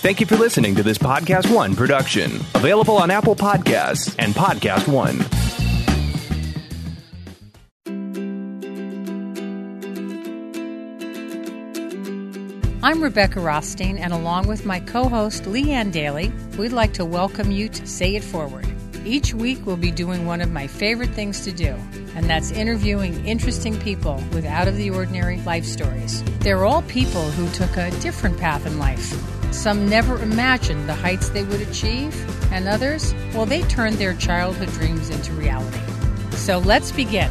Thank you for listening to this Podcast One production, available on Apple Podcasts and Podcast One. I'm Rebecca Rothstein, and along with my co host Leanne Daly, we'd like to welcome you to Say It Forward. Each week, we'll be doing one of my favorite things to do, and that's interviewing interesting people with out of the ordinary life stories. They're all people who took a different path in life. Some never imagined the heights they would achieve, and others, well, they turned their childhood dreams into reality. So let's begin.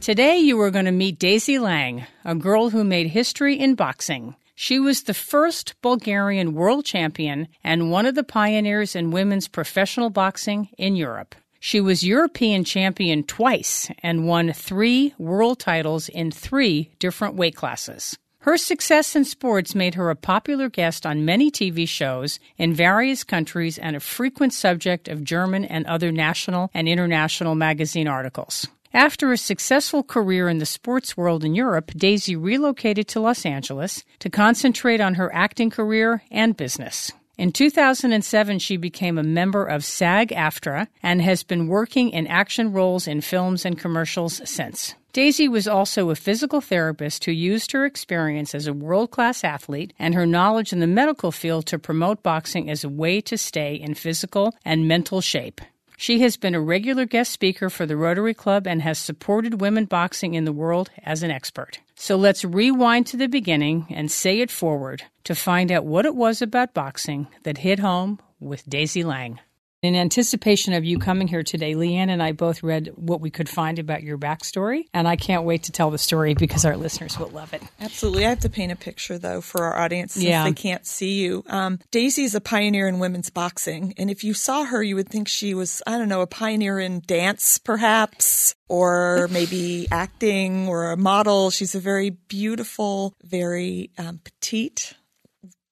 Today, you are going to meet Daisy Lang, a girl who made history in boxing. She was the first Bulgarian world champion and one of the pioneers in women's professional boxing in Europe. She was European champion twice and won three world titles in three different weight classes. Her success in sports made her a popular guest on many TV shows in various countries and a frequent subject of German and other national and international magazine articles. After a successful career in the sports world in Europe, Daisy relocated to Los Angeles to concentrate on her acting career and business. In 2007, she became a member of SAG AFTRA and has been working in action roles in films and commercials since. Daisy was also a physical therapist who used her experience as a world class athlete and her knowledge in the medical field to promote boxing as a way to stay in physical and mental shape. She has been a regular guest speaker for the Rotary Club and has supported women boxing in the world as an expert. So let's rewind to the beginning and say it forward to find out what it was about boxing that hit home with Daisy Lang. In anticipation of you coming here today, Leanne and I both read what we could find about your backstory, and I can't wait to tell the story because our listeners will love it. Absolutely. I have to paint a picture, though, for our audience since Yeah. they can't see you. Um, Daisy is a pioneer in women's boxing, and if you saw her, you would think she was, I don't know, a pioneer in dance, perhaps, or maybe acting or a model. She's a very beautiful, very um, petite,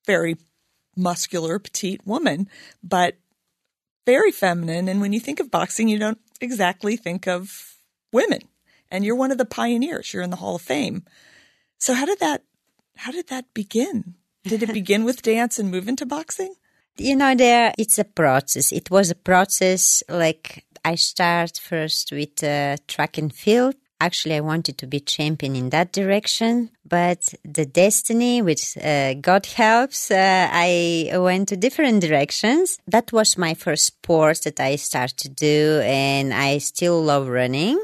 very muscular, petite woman, but very feminine. And when you think of boxing, you don't exactly think of women. And you're one of the pioneers. You're in the Hall of Fame. So how did that how did that begin? Did it begin with dance and move into boxing? You know, there it's a process. It was a process like I start first with uh, track and field. Actually, I wanted to be champion in that direction, but the destiny, which uh, God helps, uh, I went to different directions. That was my first sport that I started to do, and I still love running.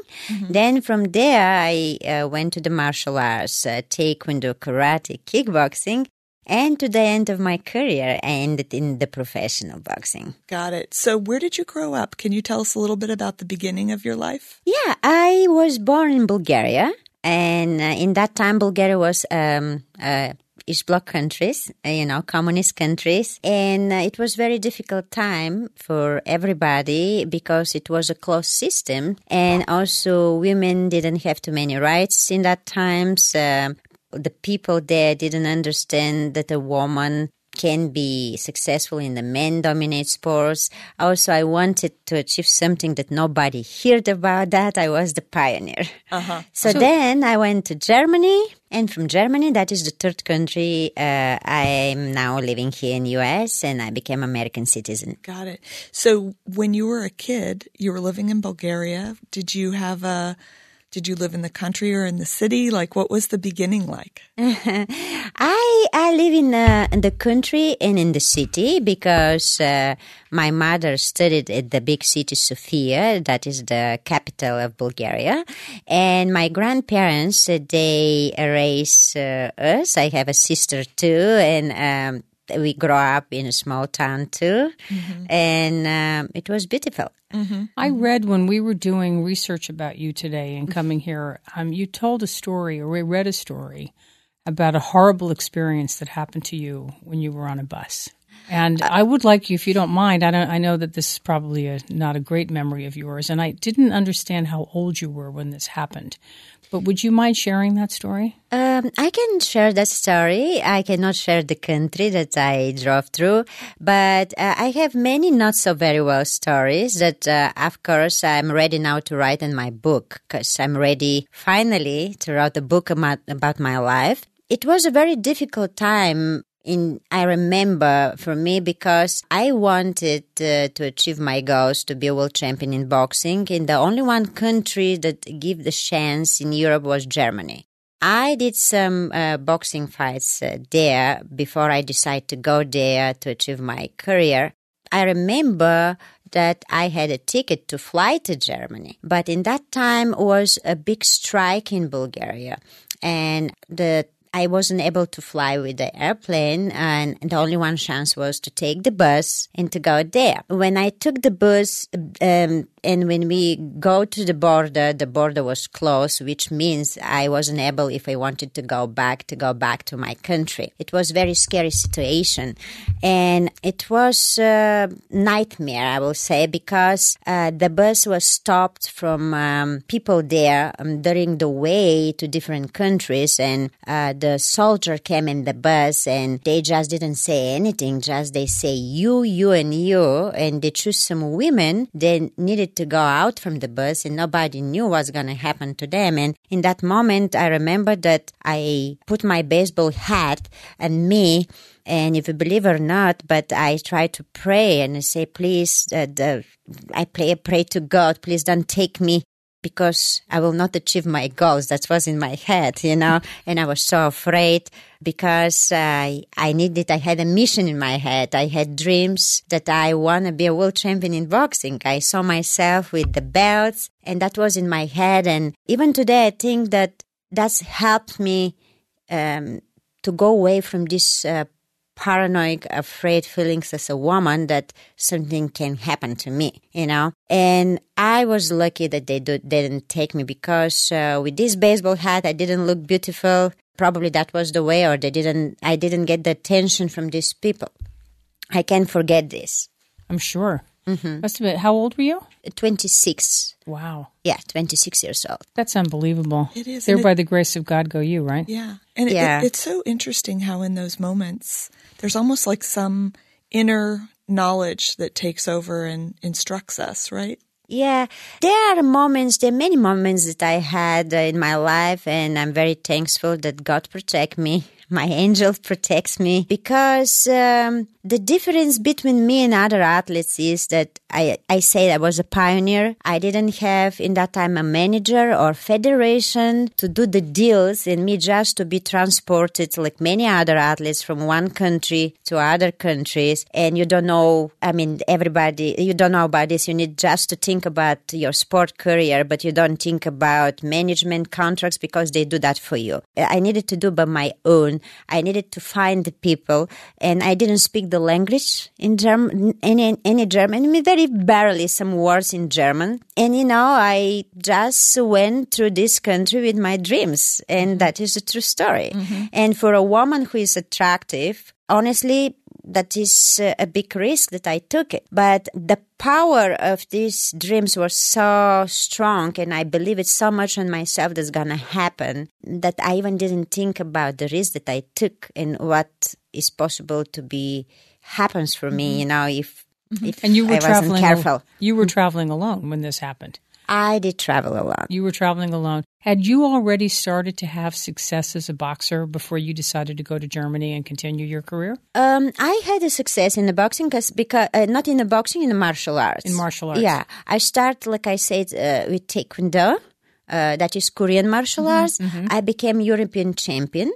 Then from there, I uh, went to the martial arts, uh, taekwondo, karate, kickboxing, and to the end of my career, I ended in the professional boxing. Got it. So where did you grow up? Can you tell us a little bit about the beginning of your life? Yeah, I was born in Bulgaria, and uh, in that time, Bulgaria was um, uh, East Bloc countries, you know, communist countries, and uh, it was very difficult time for everybody because it was a closed system, and also women didn't have too many rights in that times. Um, the people there didn't understand that a woman can be successful in the men dominate sports. Also, I wanted to achieve something that nobody heard about that. I was the pioneer. Uh-huh. So, then I went to Germany and from Germany, that is the third country. Uh, I'm now living here in US and I became American citizen. Got it. So when you were a kid, you were living in Bulgaria. Did you have a did you live in the country or in the city? Like what was the beginning like? I I live in, uh, in the country and in the city because uh, my mother studied at the big city Sofia, that is the capital of Bulgaria, and my grandparents uh, they raised uh, us. I have a sister too, and. Um, we grew up in a small town too, and um, it was beautiful. I read when we were doing research about you today and coming here, um, you told a story, or we read a story about a horrible experience that happened to you when you were on a bus. And I would like you, if you don't mind, I don't. I know that this is probably a, not a great memory of yours, and I didn't understand how old you were when this happened. But would you mind sharing that story? Um, I can share that story. I cannot share the country that I drove through, but uh, I have many not so very well stories that, uh, of course, I'm ready now to write in my book because I'm ready finally to write a book about, about my life. It was a very difficult time in I remember for me because I wanted uh, to achieve my goals to be a world champion in boxing and the only one country that gave the chance in Europe was Germany. I did some uh, boxing fights uh, there before I decided to go there to achieve my career. I remember that I had a ticket to fly to Germany, but in that time was a big strike in Bulgaria and the I wasn't able to fly with the airplane, and the only one chance was to take the bus and to go there. When I took the bus, um, and when we go to the border, the border was closed, which means I wasn't able, if I wanted to go back, to go back to my country. It was very scary situation, and it was a nightmare, I will say, because uh, the bus was stopped from um, people there um, during the way to different countries, and uh, the soldier came in the bus, and they just didn't say anything. Just they say you, you, and you, and they choose some women. They needed to go out from the bus and nobody knew what's to happen to them. And in that moment, I remember that I put my baseball hat and me and if you believe or not, but I try to pray and I say, please, uh, the, I pray, pray to God, please don't take me because I will not achieve my goals. That was in my head, you know, and I was so afraid because I, I needed, I had a mission in my head. I had dreams that I want to be a world champion in boxing. I saw myself with the belts and that was in my head. And even today, I think that that's helped me, um, to go away from this, uh, paranoid, afraid feelings as a woman that something can happen to me, you know. And I was lucky that they, do, didn't take me because uh, with this baseball hat, I didn't look beautiful. Probably that was the way, or they didn't. I didn't get the attention from these people. I can't forget this. I'm sure. Mm-hmm. Must have been. How old were you? 26. Wow. Yeah, 26 years old. That's unbelievable. It is. There by it- the grace of God go you, right? Yeah. And it- Yeah. It, it's so interesting how in those moments, there's almost like some inner knowledge that takes over and instructs us, right? Yeah, there are moments, there are many moments that I had uh, in my life, and I'm very thankful that God protect me. My angel protects me because um, the difference between me and other athletes is that I, I say I was a pioneer. I didn't have in that time a manager or federation to do the deals and me just to be transported like many other athletes from one country to other countries. And you don't know, I mean, everybody, you don't know about this. You need just to think about your sport career, but you don't think about management contracts because they do that for you. I needed to do by my own. I needed to find the people and I didn't speak the language in German, any, any German, I mean, very barely some words in German. And, you know, I just went through this country with my dreams. And mm-hmm. that is a true story. Mm-hmm. And for a woman who is attractive, honestly, that is uh, a big risk that I took it. But the power of these dreams was so strong and I believe it so much on myself that's gonna happen that I even didn't think about the risk that I took and what is possible to be happens for me, mm-hmm. you know, if mm-hmm. if And you were I wasn't traveling. al- you were mm-hmm. traveling alone when this happened. I did travel a lot. You were traveling alone. Had you already started to have success as a boxer before you decided to go to Germany and continue your career Um, I had a success in the boxing cause, because uh, not in the boxing, in the martial arts. in martial arts? Yeah, I start like I said uh, with Taekwondo, uh, that is Korean martial Mm-hmm, arts. I became European champion.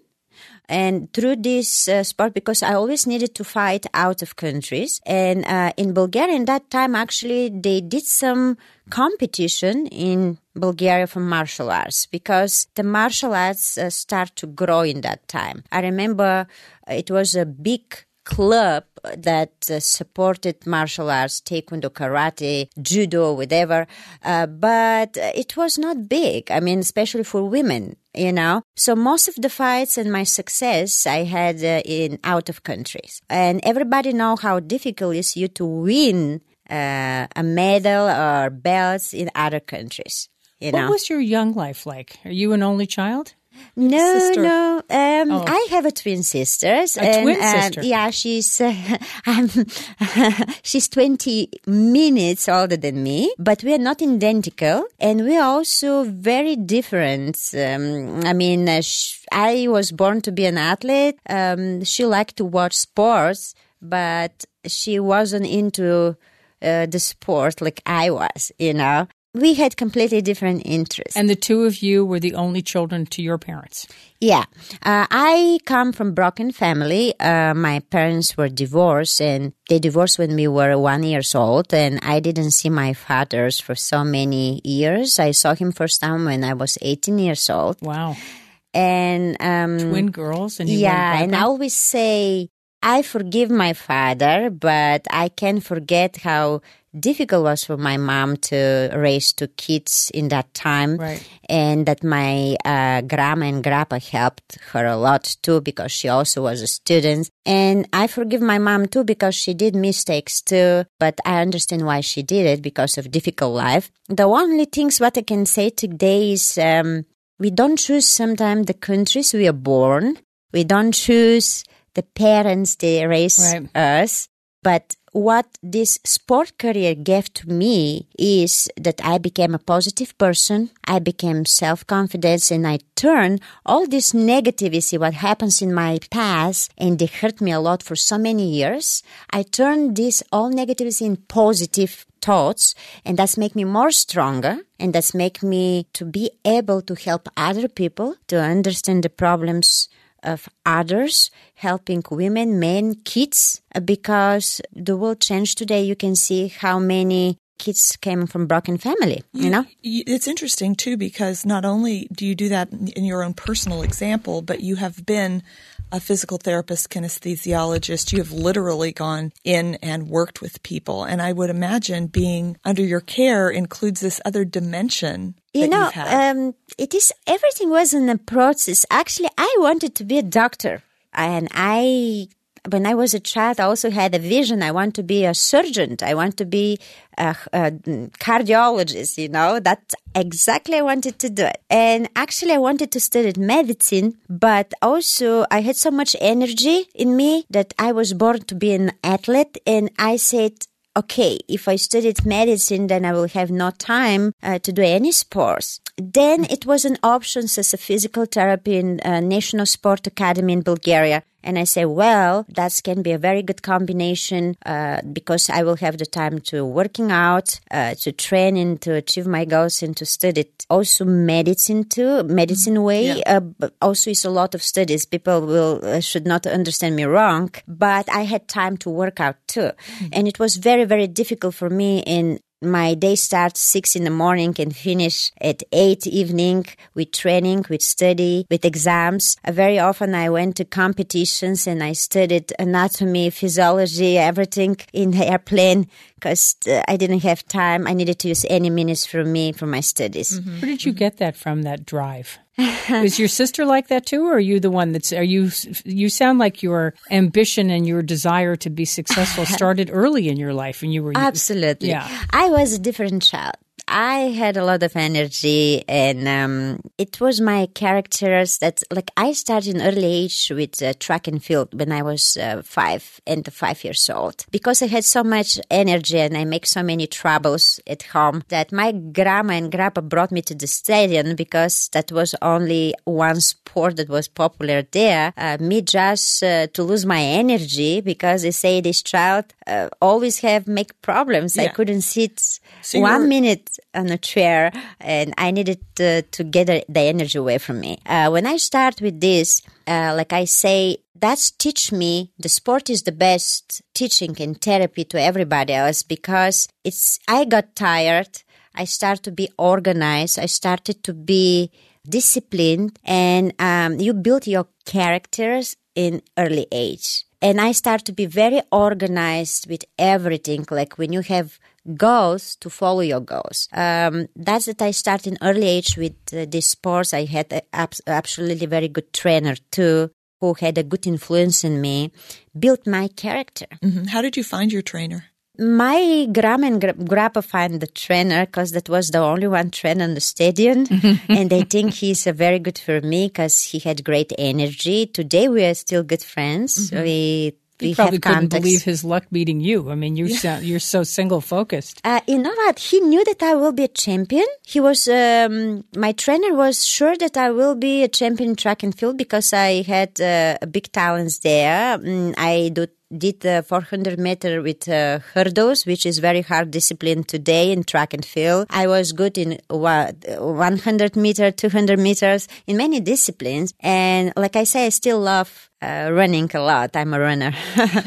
And through this uh, sport, because I always needed to fight out of countries, and uh, in Bulgaria, in that time, actually, they did some competition in Bulgaria for martial arts because the martial arts uh, start to grow in that time. I remember uh, it was a big club that uh, supported martial arts, taekwondo, karate, judo, whatever. Uh, but it was not big. I mean, especially for women, you know. So most of the fights and my success I had uh, in out of countries, and everybody know how difficult it is you to win uh, a medal or belts in other countries. You What know. was your young life like? Are you an only child? No, Sister. no. Um, Oh. I have a twin sister. A twin uh, sister. yeah, she's uh, um, she's twenty minutes older than me, but we are not identical, and we are also very different. Um, I mean, uh, sh- I was born to be an athlete. Um, she liked to watch sports, but she wasn't into uh, the sport like I was. You know, we had completely different interests. And the two of you were the only children to your parents. Yeah, uh, I come from broken family. Uh, my parents were divorced, and they divorced when we were one years old. And I didn't see my fathers for so many years. I saw him first time when I was eighteen years old. Wow. And um, Twin girls and you yeah, and I always say I forgive my father, but I can't forget how difficult was for my mom to raise two kids in that time, Right. and that my uh, grandma and grandpa helped her a lot too because she also was a student. And I forgive my mom too because she did mistakes too, but I understand why she did it because of difficult life. The only things what I can say today is um, we don't choose sometimes the countries we are born. We don't choose the parents they raise Right. us. But what this sport career gave to me is that I became a positive person. I became self-confidence and I turned all this negativity, what happens in my past, and they hurt me a lot for so many years. I turned this all negativity in positive thoughts and that's make me more stronger and that's make me to be able to help other people to understand the problems of others, helping women, men, kids, uh, because the world changed today. You can see how many kids came from broken family, you know? It's interesting too because not only do you do that in in your own personal example, but you have been a physical therapist, kinesthesiologist. You have literally gone in and worked with people. And I would imagine being under your care includes this other dimension You know, um, it is everything was in a process. Actually, I wanted to be a doctor, and I, when I was a child, I also had a vision. I want to be a surgeon. I want to be a, a cardiologist. You know, that's exactly I wanted to do it. And actually, I wanted to study medicine, but also I had so much energy in me that I was born to be an athlete, and I said okay, if I studied medicine, then I will have no time uh, to do any sports. Then it was an option as a physical therapy in uh, National Sport Academy in Bulgaria. And I say, well, that can be a very good combination uh, because I will have the time to working out, uh, to train and to achieve my goals and to study also medicine too, medicine way. Uh, but also, it's a lot of studies. People will uh, should not understand me wrong, but I had time to work out too, and it was very very difficult for me in my day starts six in the morning and finish at eight evening with training, with study, with exams. Uh, very often I went to competitions and I studied anatomy, physiology, everything in the airplane because uh, I didn't have time. I needed to use any minutes for me for my studies. Where did you get that from? That drive? Is your sister like that too, or are you the one that's? Are you? You sound like your ambition and your desire to be successful started early in your life, and you were Absolutely. Yeah. I was a different child. I had a lot of energy and um, it was my characters that like I started in early age with uh, track and field when I was uh, five and five years old because I had so much energy and I make so many troubles at home that my grandma and grandpa brought me to the stadium because that was only one sport that was popular there. Uh, me just uh, to lose my energy because they say this child uh, always have make problems. I couldn't sit So one minute on a chair and I needed to, to get the energy away from me. Uh, when I start with this, uh, like I say, that's teach me the sport is the best teaching and therapy to everybody else because it's, I got tired. I started to be organized. I started to be disciplined and um, you build your characters in early age. And I start to be very organized with everything. Like when you have goals to follow your goals. Um, that's that I started in early age with uh, these sports. I had a abs- absolutely very good trainer too, who had a good influence in me, built my character. Mhm. How did you find your trainer? my grandma and gra- grandpa find the trainer because that was the only one trainer in the stadium, and they think he's a very good for me because he had great energy. Today we are still good friends. We we He probably couldn't contacts. believe his luck beating you. I mean, you sound, you're so single focused. Uh, you know what? He knew that I will be a champion. He was, um, my trainer was sure that I will be a champion in track and field because I had uh, big talents there. Mm, I do, did the 400 meter with uh, hurdles, which is very hard discipline today in track and field. I was good in what, 100 meter, 200 meters, in many disciplines. And like I say, I still love uh, running a lot. I'm a runner.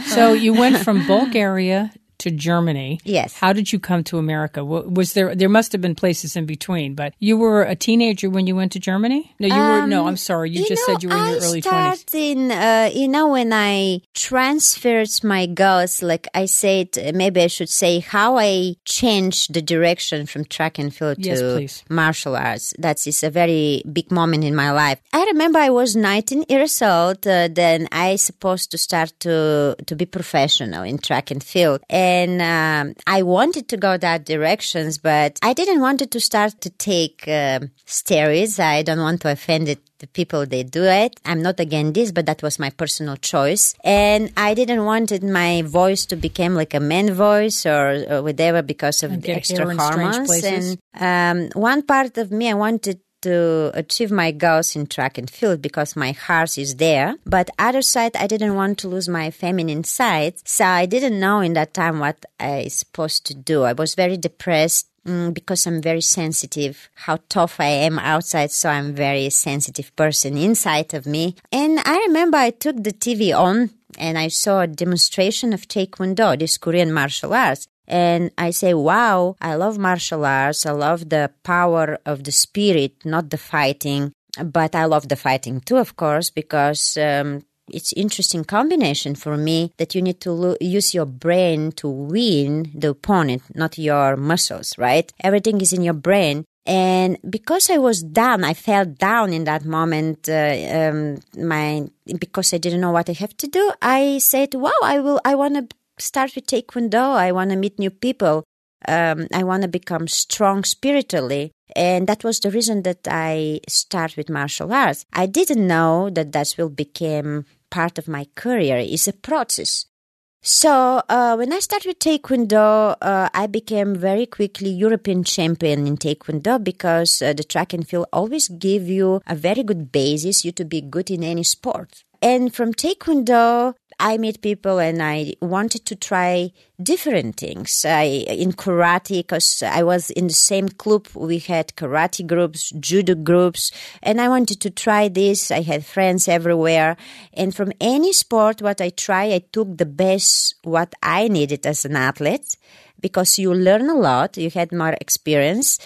So you went from Bulgaria to Germany. Yes. How did you come to America? Was there? There must have been places in between, but you were a teenager when you went to Germany. No, you were. No, I'm sorry. You, just know, said you were in your I early twenties. in, uh, you know, when I transferred my goals, like I said, maybe I should say how I changed the direction from track and field Yes, to please. martial arts. That is a very big moment in my life. I remember I was 19 years old. Uh, then I supposed to start to to be professional in track and field, and um, I wanted to go that directions, but I didn't want to start to take um steroids. I don't want to offend it the people they do it. I'm not against this, but that was my personal choice. And I didn't want it, my voice to become like a man voice or, or whatever because of And the extra hair in strange hormones. And um, one part of me, I wanted to achieve my goals in track and field because my heart is there. But other side, I didn't want to lose my feminine side. So I didn't know in that time what I was supposed to do. I was very depressed. mm, because I'm very sensitive, how tough I am outside, so I'm very sensitive person inside of me. And I remember I took the TV on and I saw a demonstration of Taekwondo, this Korean martial arts. And I say, wow, I love martial arts. I love the power of the spirit, not the fighting. But I love the fighting too, of course, because um, it's interesting combination for me that you need to lo- use your brain to win the opponent, not your muscles, right? Everything is in your brain. And because I was down, I fell down in that moment. Uh, um, my because I didn't know what I have to do. I said, "Wow, I will. I want to start with Taekwondo. I want to meet new people. Um, I want to become strong spiritually." And that was the reason that I start with martial arts. I didn't know that that will become part of my career. It's a process. So uh, when I started with Taekwondo, uh, I became very quickly European champion in Taekwondo because uh, the track and field always give you a very good basis you to be good in any sport. And from Taekwondo, I meet people and I wanted to try different things. I in karate because I was in the same club. We had karate groups, judo groups, and I wanted to try this. I had friends everywhere, and from any sport, what I try, I took the best what I needed as an athlete because you learn a lot. You had more experience.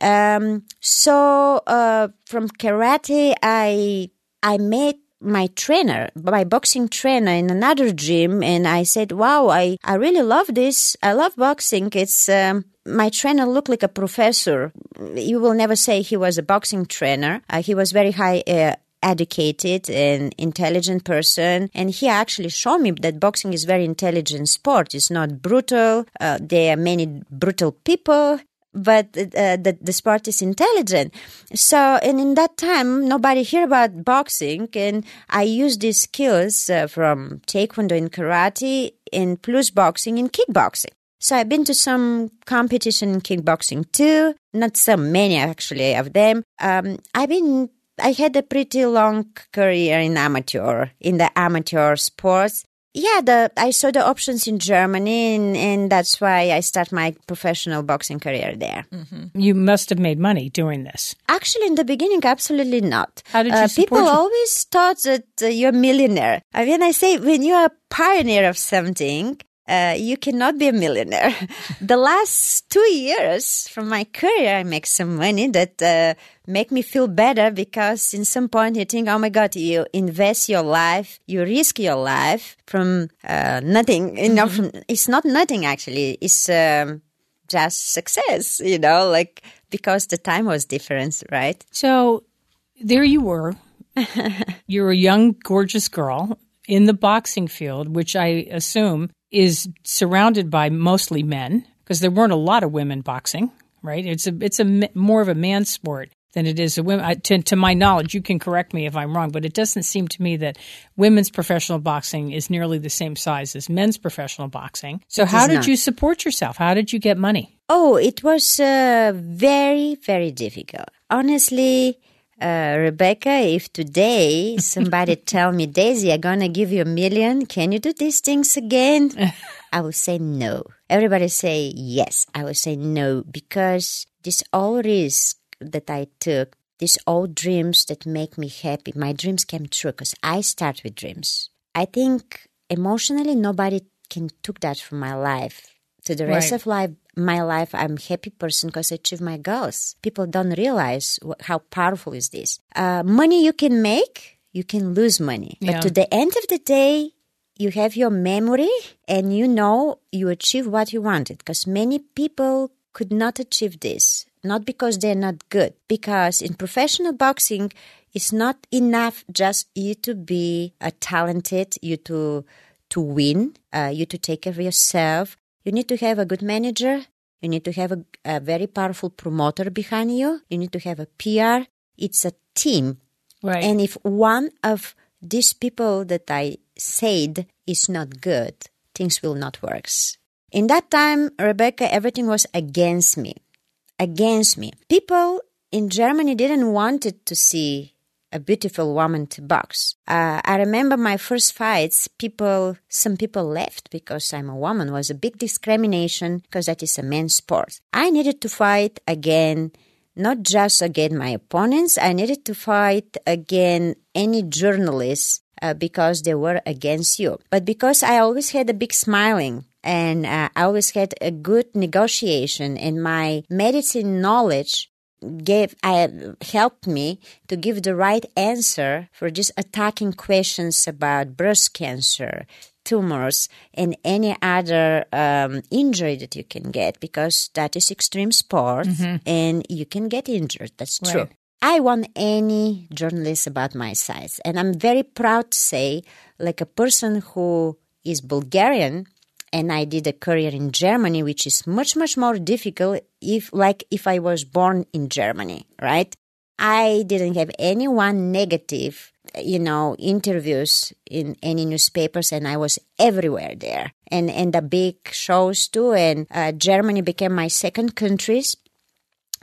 Um, so uh, from karate, I I met my trainer, my boxing trainer in another gym, and I said, "Wow, I I really love this. I love boxing. It's." Um, my trainer looked like a professor. You will never say he was a boxing trainer. Uh, he was very high uh, educated and intelligent person and he actually showed me that boxing is very intelligent sport it's not brutal uh, there are many brutal people but uh, the, the sport is intelligent so and in that time nobody hear about boxing and i used these skills uh, from taekwondo and karate and plus boxing and kickboxing so I've been to some competition in kickboxing too, not so many actually of them. Um, I've been, I had a pretty long career in amateur, in the amateur sports. Yeah, the, I saw the options in Germany and, and that's why I start my professional boxing career there. You must have made money doing this. Actually, in the beginning, absolutely not. How did you uh, People your- always thought that uh, you're a millionaire. I mean, I say when you're a pioneer of something, uh, you cannot be a millionaire. the last two years from my career, I make some money that uh, make me feel better because in some point you think, oh my God, you invest your life, you risk your life from uh, nothing. You know, from, it's not nothing actually. It's um, just success, you know, like because the time was different, right? So there you were. You're a young, gorgeous girl in the boxing field, which I assume is surrounded by mostly men because there weren't a lot of women boxing, right? It's a it's a more of a man sport than it is a women. To, to my knowledge, you can correct me if I'm wrong, but it doesn't seem to me that women's professional boxing is nearly the same size as men's professional boxing. So, It how did not. you support yourself? How did you get money? Oh, it was uh, very, very difficult. Honestly, uh, Rebecca, if today somebody tell me, Daisy, I'm gonna give you a million, can you do these things again? I will say no. Everybody say yes. I will say no because this all risk that I took, these all dreams that make me happy, my dreams came true because I start with dreams. I think emotionally nobody can took that from my life to the rest Right. of life my life i'm happy person because i achieve my goals. People don't realize wh- how powerful is this. Uh, money you can make you can lose money. Yeah. but to the end of the day you have your memory and you know you achieve what you wanted. Because many people could not achieve this. Not because they're not good. Because in professional boxing it's not enough just you to be a talented you to to win uh, you to take care of yourself you need to have a good manager you need to have a, a very powerful promoter behind you you need to have a pr it's a team Right. and if one of these people that I said is not good, things will not work. In that time, Rebecca, everything was against me. Against me. People in Germany didn't want it to see a beautiful woman to box. Uh, I remember my first fights, people, some people left because I'm a woman, was a big discrimination because that is a men's sport. I needed to fight again not just against my opponents, I needed to fight against any journalists uh, because they were against you. But because I always had a big smiling and uh, I always had a good negotiation and my medicine knowledge gave I helped me to give the right answer for just attacking questions about breast cancer, tumors, and any other um, injury that you can get because that is extreme sport and you can get injured. That's true. I want any journalist about my size, and I'm very proud to say, like a person who is Bulgarian and I did a career in Germany, which is much, much more difficult if, like, if I was born in Germany, right? I didn't have anyone negative, you know, interviews in any newspapers, and I was everywhere there, and and the big shows too. And uh, Germany became my second country.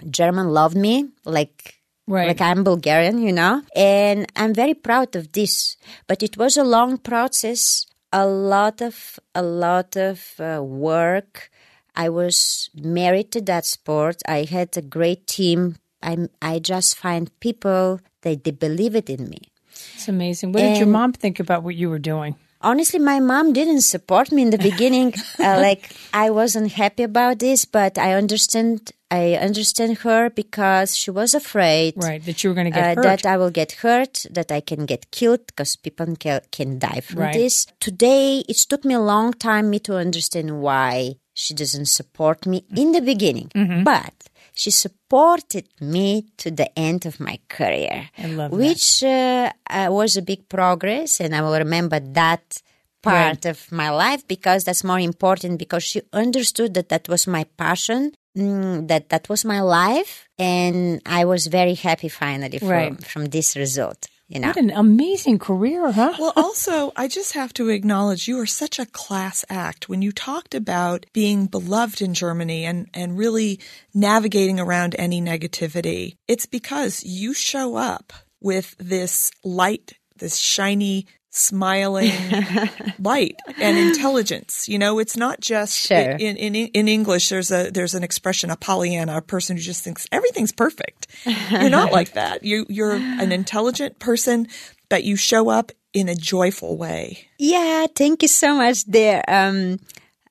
German loved me, like Right. like I'm Bulgarian, you know, and I'm very proud of this. But it was a long process, a lot of a lot of uh, work. I was married to that sport. I had a great team. I I just find people they believe it in me. It's amazing. What did your mom think about what you were doing? Honestly, my mom didn't support me in the beginning. uh, like I wasn't happy about this, but I understand. I understand her because she was afraid Right. That you were going to get uh, hurt. that I will get hurt, that I can get killed because people can, can die from Right. this. Today, it took me a long time me to understand why she doesn't support me in the beginning, Mm-hmm. but she supported me to the end of my career, which uh, uh, was a big progress, and I will remember that part of my life because that's more important because she understood that that was my passion mm, that that was my life and i was very happy finally from, Right. from this result you know what an amazing career, huh? Well, also, I just have to acknowledge you are such a class act. When you talked about being beloved in Germany and, and really navigating around any negativity, it's because you show up with this light, this shiny, smiling light and intelligence. You know, it's not just Sure. in, in in English. There's a there's an expression, a Pollyanna, a person who just thinks everything's perfect. You're not like that. You you're an intelligent person, but you show up in a joyful way. yeah thank you so much there um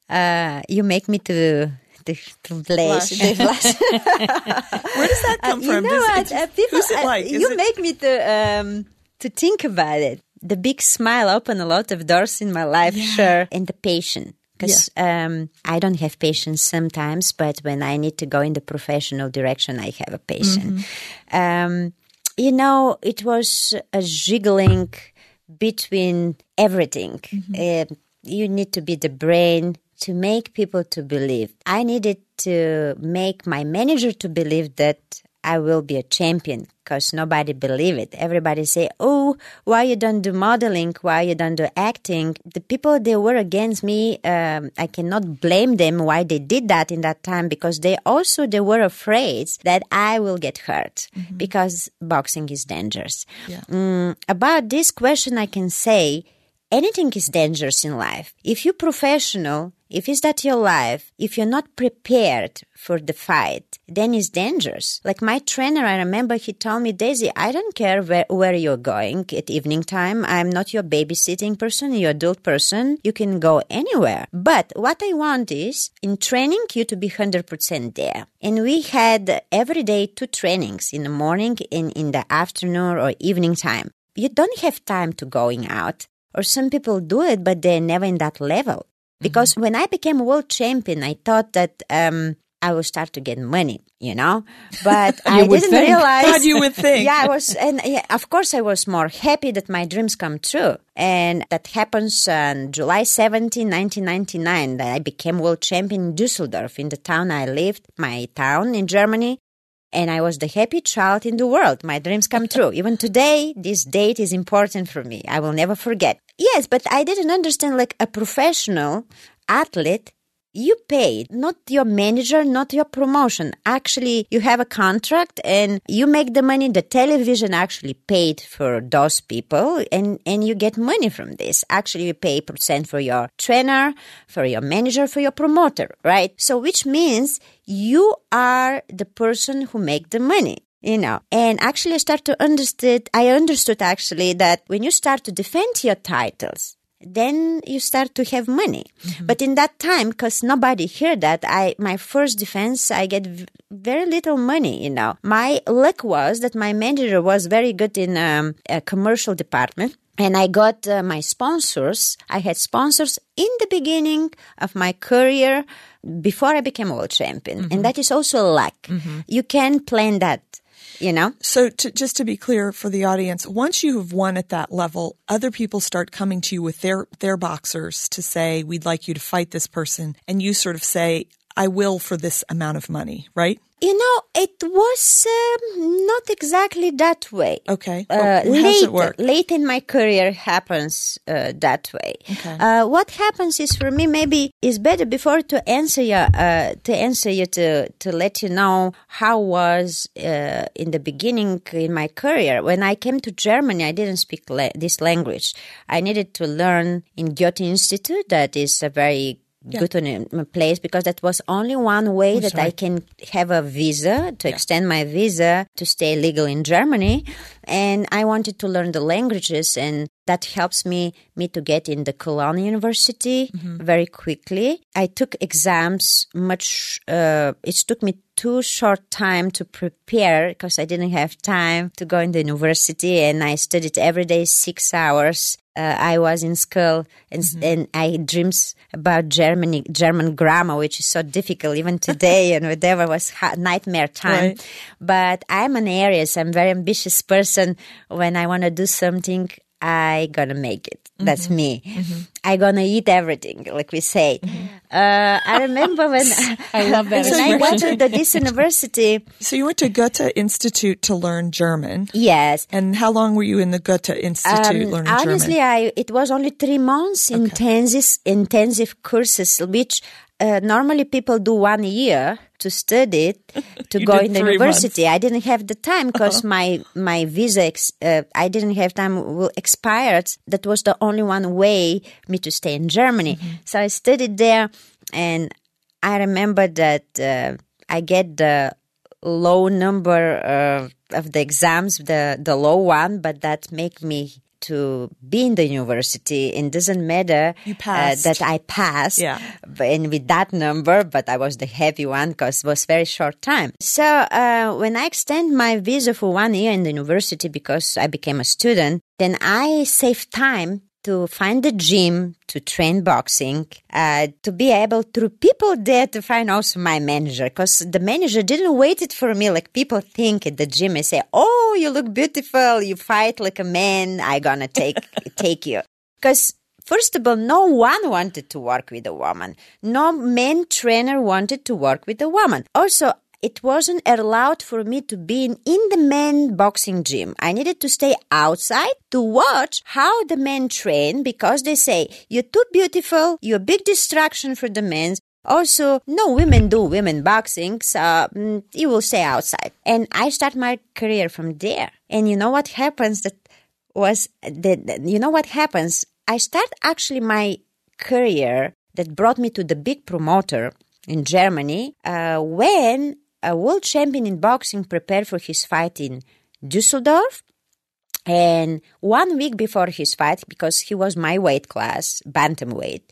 uh you make me to to, to blush, to blush. Where does that come Uh, you from? know Does- what? it's- Uh, people, who's it uh, like? You it- make me to um, to think about it. The big smile opened a lot of doors in my life, sure, and the patience. Because um, I don't have patience sometimes, but when I need to go in the professional direction, I have a patient. Mm-hmm. Um, you know, it was a jiggling between everything. Mm-hmm. Uh, you need to be the brain to make people to believe. I needed to make my manager to believe that I will be a champion because nobody believe it. Everybody say, "Oh, why you don't do modeling? Why you don't do acting?" The people they were against me, um, I cannot blame them why they did that in that time because they also they were afraid that I will get hurt mm-hmm. because boxing is dangerous. Yeah. Mm, about this question, I can say anything is dangerous in life. If you're professional, if it's that your life, if you're not prepared for the fight, then it's dangerous. Like my trainer, I remember he told me, Daisy, I don't care where, where you're going at evening time. I'm not your babysitting person, you're adult person. You can go anywhere. But what I want is in training you to be 100% there. And we had every day two trainings in the morning and in the afternoon or evening time. You don't have time to going out. Or some people do it, but they're never in that level. Because when I became world champion, I thought that um, I would start to get money, you know. But I didn't think. realize. God, you would think. Yeah, I was, and yeah, of course, I was more happy that my dreams come true, and that happens on July 17, 1999. That I became world champion in Düsseldorf, in the town I lived, my town in Germany. And I was the happy child in the world. My dreams come true. Even today, this date is important for me. I will never forget. Yes, but I didn't understand like a professional athlete you paid not your manager not your promotion. Actually you have a contract and you make the money. The television actually paid for those people and and you get money from this. Actually you pay percent for your trainer for your manager for your promoter right? So which means you are the person who make the money you know and actually i start to understood i understood actually that when you start to defend your titles then you start to have money mm-hmm. but in that time because nobody heard that i my first defense i get v- very little money you know my luck was that my manager was very good in um, a commercial department and I got uh, my sponsors. I had sponsors in the beginning of my career before I became world champion. Mm-hmm. And that is also luck. Mm-hmm. You can plan that you know? So to, just to be clear for the audience, once you have won at that level, other people start coming to you with their, their boxers to say, we'd like you to fight this person. And you sort of say, I will for this amount of money, right? You know, it was um, not exactly that way. Okay. Uh, late, late in my career happens uh, that way. Okay. Uh, what happens is for me maybe is better before to answer you uh, to answer you to to let you know how was uh, in the beginning in my career when I came to Germany. I didn't speak la- this language. I needed to learn in Goethe Institute. That is a very yeah. good a place because that was only one way oh, that sorry. I can have a visa to yeah. extend my visa to stay legal in Germany. And I wanted to learn the languages and that helps me me to get in the Cologne University mm-hmm. very quickly. I took exams much. Uh, it took me too short time to prepare because I didn't have time to go in the university, and I studied every day six hours uh, I was in school and, mm-hmm. and I dreams about Germany, German grammar, which is so difficult even today and whatever was ha- nightmare time. Right. But I'm an Aries. I'm a very ambitious person. When I want to do something, I gonna make it. That's mm-hmm. me. Mm-hmm. I gonna eat everything, like we say. Mm-hmm. Uh, I remember when I love that. When I went to the, this university. So you went to Goethe Institute to learn German. Yes. And how long were you in the Goethe Institute um, learning honestly, German? I it was only three months okay. intensive intensive courses, which uh, normally people do one year to study to go in the university. Months. I didn't have the time because uh-huh. my my visa ex, uh, I didn't have time expired. That was the only one way me to stay in Germany. Mm-hmm. So I studied there, and I remember that uh, I get the low number of, of the exams, the the low one, but that make me to be in the university and doesn't matter uh, that I passed yeah. and with that number, but I was the heavy one because it was very short time. So uh, when I extend my visa for one year in the university because I became a student, then I save time to find a gym to train boxing, uh, to be able through people there to find also my manager because the manager didn't wait it for me like people think at the gym and say, "Oh, you look beautiful, you fight like a man, I gonna take take you." Because First of all, no one wanted to work with a woman. No men trainer wanted to work with a woman. Also, it wasn't allowed for me to be in, the men boxing gym. I needed to stay outside to watch how the men train because they say, you're too beautiful, you're a big distraction for the men. Also, no women do women boxing, so mm, you will stay outside. And I start my career from there. And you know what happens? That was that you know what happens? I start actually my career that brought me to the big promoter in Germany uh, when a world champion in boxing prepared for his fight in Düsseldorf. And one week before his fight, because he was my weight class, bantamweight,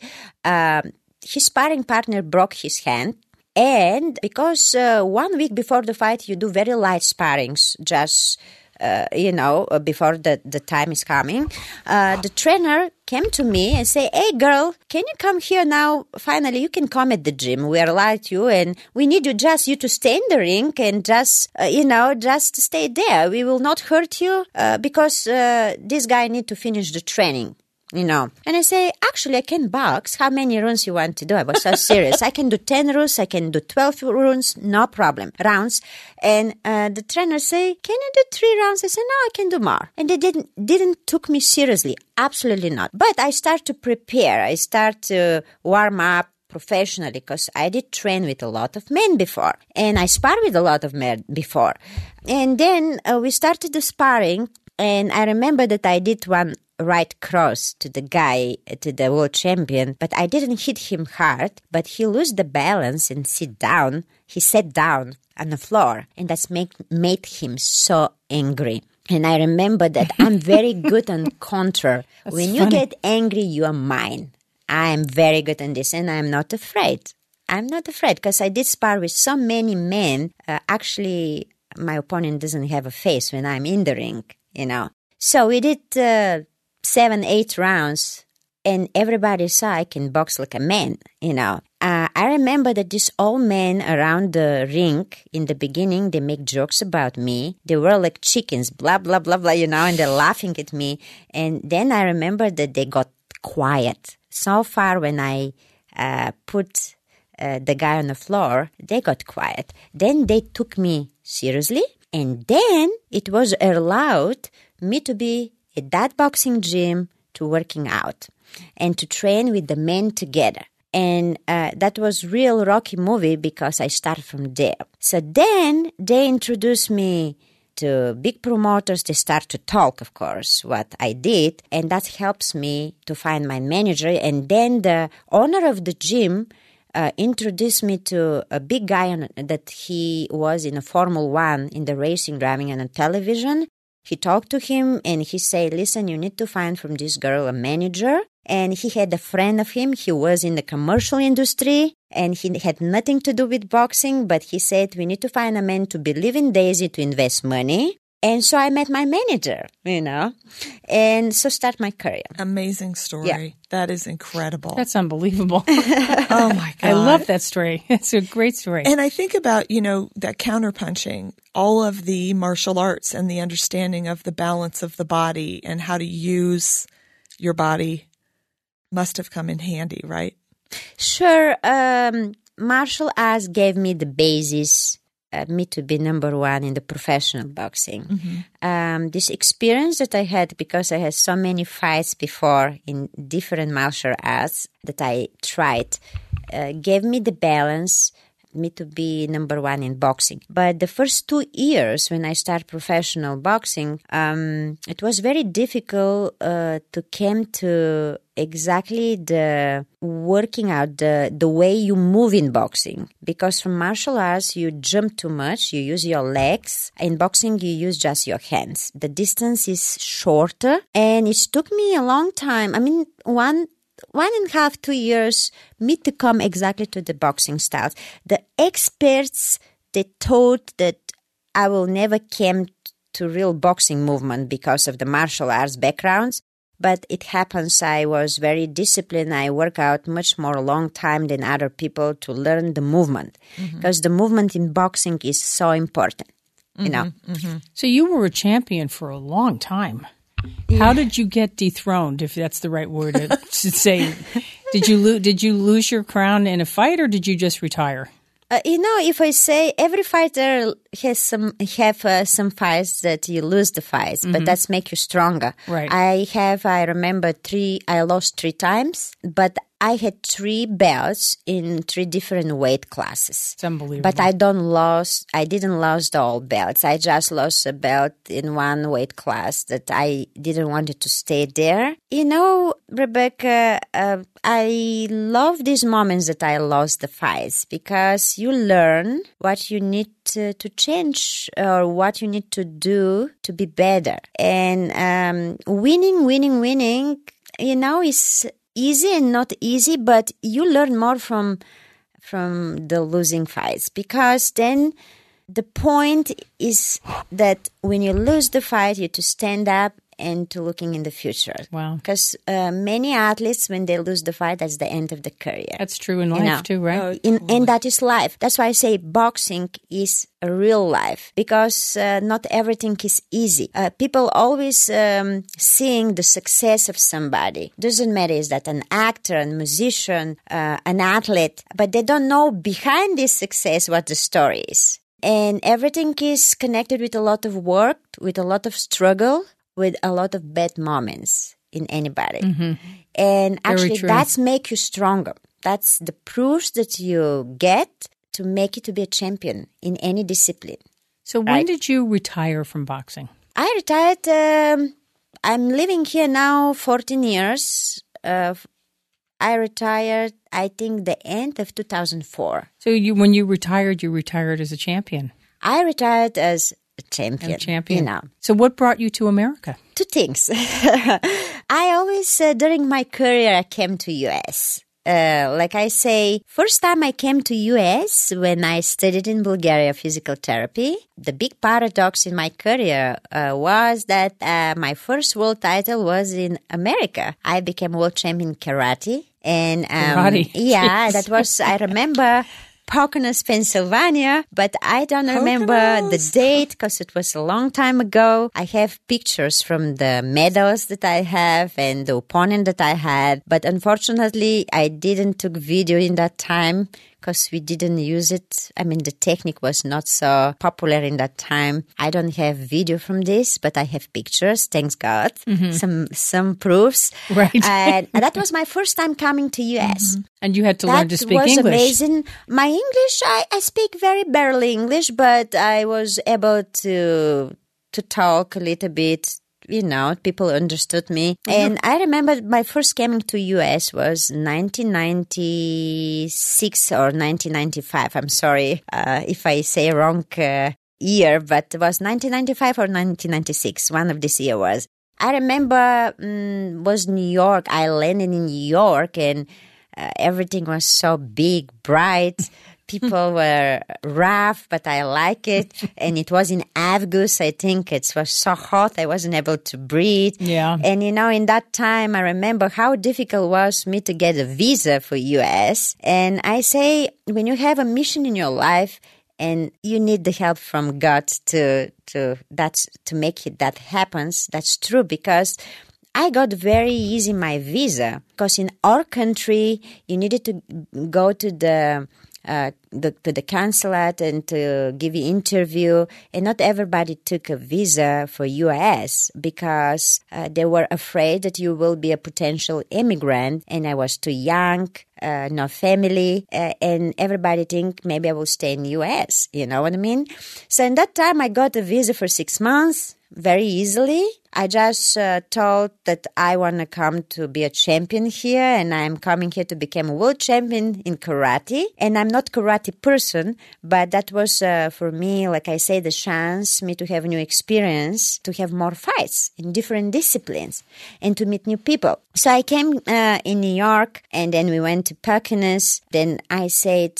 um, his sparring partner broke his hand. And because uh, one week before the fight, you do very light sparrings, just uh, you know, uh, before the, the time is coming, uh, the trainer came to me and say, "Hey, girl, can you come here now? Finally, you can come at the gym. We are allowed you, and we need you just you to stay in the ring and just uh, you know just stay there. We will not hurt you uh, because uh, this guy need to finish the training." You know. And I say, actually, I can box. How many rounds you want to do? I was so serious. I can do 10 rounds. I can do 12 rounds. No problem. Rounds. And, uh, the trainer say, can you do three rounds? I say, no, I can do more. And they didn't, didn't took me seriously. Absolutely not. But I start to prepare. I start to warm up professionally because I did train with a lot of men before and I sparred with a lot of men before. And then uh, we started the sparring and I remember that I did one right cross to the guy, to the world champion, but I didn't hit him hard, but he lost the balance and sit down. He sat down on the floor and that's make, made him so angry. And I remember that I'm very good on counter. when you get angry, you are mine. I am very good on this and I'm not afraid. I'm not afraid because I did spar with so many men. Uh, actually, my opponent doesn't have a face when I'm in the ring, you know. So we did uh, seven, eight rounds, and everybody saw I can box like a man, you know. Uh, I remember that these old men around the ring in the beginning, they make jokes about me. They were like chickens, blah, blah, blah, blah, you know, and they're laughing at me. And then I remember that they got quiet. So far, when I uh, put uh, the guy on the floor, they got quiet. Then they took me seriously. And then it was allowed me to be at that boxing gym to working out and to train with the men together. And uh, that was real Rocky movie because I started from there. So then they introduced me to big promoters. They start to talk, of course, what I did, and that helps me to find my manager. And then the owner of the gym uh, introduced me to a big guy on, that he was in a Formula One in the racing driving and on television. He talked to him and he said, listen, you need to find from this girl a manager. And he had a friend of him. He was in the commercial industry and he had nothing to do with boxing, but he said, we need to find a man to believe in Daisy to invest money. And so I met my manager, you know, and so start my career. Amazing story. Yeah. That is incredible. That's unbelievable. oh my God. I love that story. It's a great story. And I think about, you know, that counterpunching, all of the martial arts and the understanding of the balance of the body and how to use your body must have come in handy, right? Sure. Um, martial arts gave me the basis uh, me to be number one in the professional boxing. Mm-hmm. Um, this experience that I had because I had so many fights before in different martial arts that I tried uh, gave me the balance me to be number one in boxing. But the first two years when I started professional boxing, um, it was very difficult uh, to come to exactly the working out the the way you move in boxing. Because from martial arts you jump too much you use your legs. In boxing you use just your hands. The distance is shorter and it took me a long time. I mean one one and a half, two years, me to come exactly to the boxing styles. The experts, they thought that I will never came to real boxing movement because of the martial arts backgrounds. But it happens I was very disciplined. I work out much more long time than other people to learn the movement mm-hmm. because the movement in boxing is so important. You know, mm-hmm. Mm-hmm. so you were a champion for a long time. How did you get dethroned, if that's the right word to, to say? Did you lo- did you lose your crown in a fight, or did you just retire? Uh, you know, if I say every fighter has some have uh, some fights that you lose the fights, but that's make you stronger. Right. I have. I remember three. I lost three times, but I had three belts in three different weight classes. It's unbelievable. But I don't lost. I didn't lose all belts. I just lost a belt in one weight class that I didn't want to stay there. You know, Rebecca, uh, I love these moments that I lost the fights because you learn what you need to, change or what you need to do to be better. And um, winning, winning, winning, you know, is easy and not easy, but you learn more from from the losing fights because then the point is that when you lose the fight, you to stand up and to looking in the future. Wow. Because uh, many athletes, when they lose the fight, that's the end of the career. that's true in You life know. too, right? In, and that is life. That's why I say boxing is a real life because uh, not everything is easy. Uh, people always um, seeing the success of somebody. Doesn't matter is that an actor, a musician, uh, an athlete, but they don't know behind this success what the story is. And everything is connected with a lot of work, with a lot of struggle, with a lot of bad moments in anybody. And actually, that's make you stronger. That's the proofs that you get to make you to be a champion in any discipline. so when right. did you retire from boxing? I retired. Um, I'm living here now 14 years. Uh, I retired, I think, the end of 2004. So you when you retired, you retired as a champion. I retired as champion. A champion. You know, So what brought you to America? two things. I always, uh, during my career, I came to US. Uh, like I say, first time I came to US when I studied in Bulgaria physical therapy. The big paradox in my career uh, was that uh, my first world title was in America. I became world champion karate. And um, Karate. yeah, that was, I remember Poconos, Pennsylvania, but I don't remember the date because it was a long time ago. I have pictures from the medals that I have and the opponent that I had, but unfortunately, I didn't took video in that time because we didn't use it. I mean, the technique was not so popular in that time. I don't have video from this, but I have pictures. Thanks God, mm-hmm. some some proofs. Right. and that was my first time coming to US mm-hmm. And you had to learn to speak that speak was amazing. My English, I, I speak very barely English, but I was able to to talk a little bit. You know, people understood me, and I remember my first coming to US was 1996 or 1995. I'm sorry uh, if I say wrong uh, year, but it was 1995 or 1996. One of this year was. I remember mm, was New York. I landed in New York and uh, everything was so big, bright. People were rough, but I like it. And it was in August. I think it was so hot. I wasn't able to breathe. Yeah. And you know, in that time, I remember how difficult it was me to get a visa for US. And I say, when you have a mission in your life, and you need the help from God to to that's to make it that happens. That's true because I got very easy my visa because in our country you needed to go to the uh, the, to the consulate and to give you interview. And not everybody took a visa for us because uh, they were afraid that you will be a potential immigrant. And i was too young uh, no family uh, and everybody think maybe i will stay in us you know what i mean? So in that time i got a visa for six months very easily. I just uh, told that I want to come to be a champion here and I'm coming here to become a world champion in karate. And I'm not karate person, but that was uh, for me, like I say, the chance me to have new experience, to have more fights in different disciplines and to meet new people. So I came uh, in New York and then we went to Poconos. Then I said,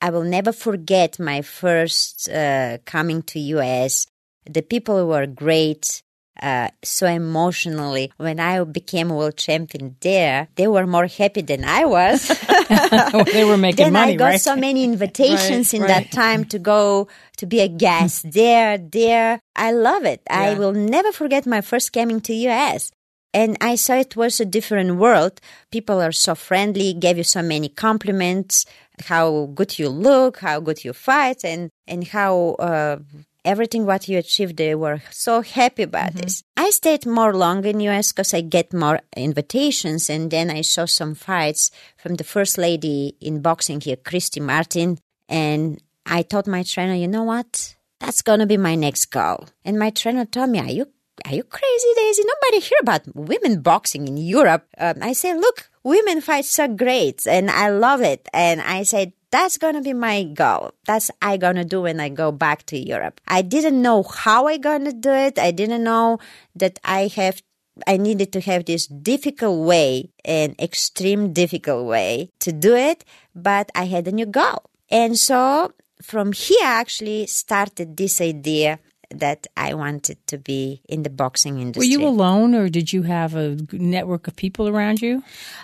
I will never forget my first uh, coming to US the people were great. Uh, so emotionally. When I became world champion there, they were more happy than I was. they were making then money, I got right? so many invitations Right, in right. that time to go to be a guest there, there. I love it. I will never forget my first coming to US. And I saw it was a different world. People are so friendly, gave you so many compliments, how good you look, how good you fight, and, and how, uh, everything what you achieved, they were so happy about Mm-hmm. this. I stayed more long in US because I get more invitations, and then I saw some fights from the first lady in boxing here, Christy Martin, and I told my trainer, you know what? That's gonna be my next goal. And my trainer told me, are you are you crazy, Daisy? Nobody hear about women boxing in Europe. Um, I said, look, women fight so great, and I love it. And I said, that's gonna be my goal. That's I gonna do when I go back to Europe. I didn't know how I gonna do it. I didn't know that I have I needed to have this difficult way, an extreme difficult way to do it, but I had a new goal. And so from here actually started this idea that I wanted to be in the boxing industry. Were you alone, or did you have a network of people around you?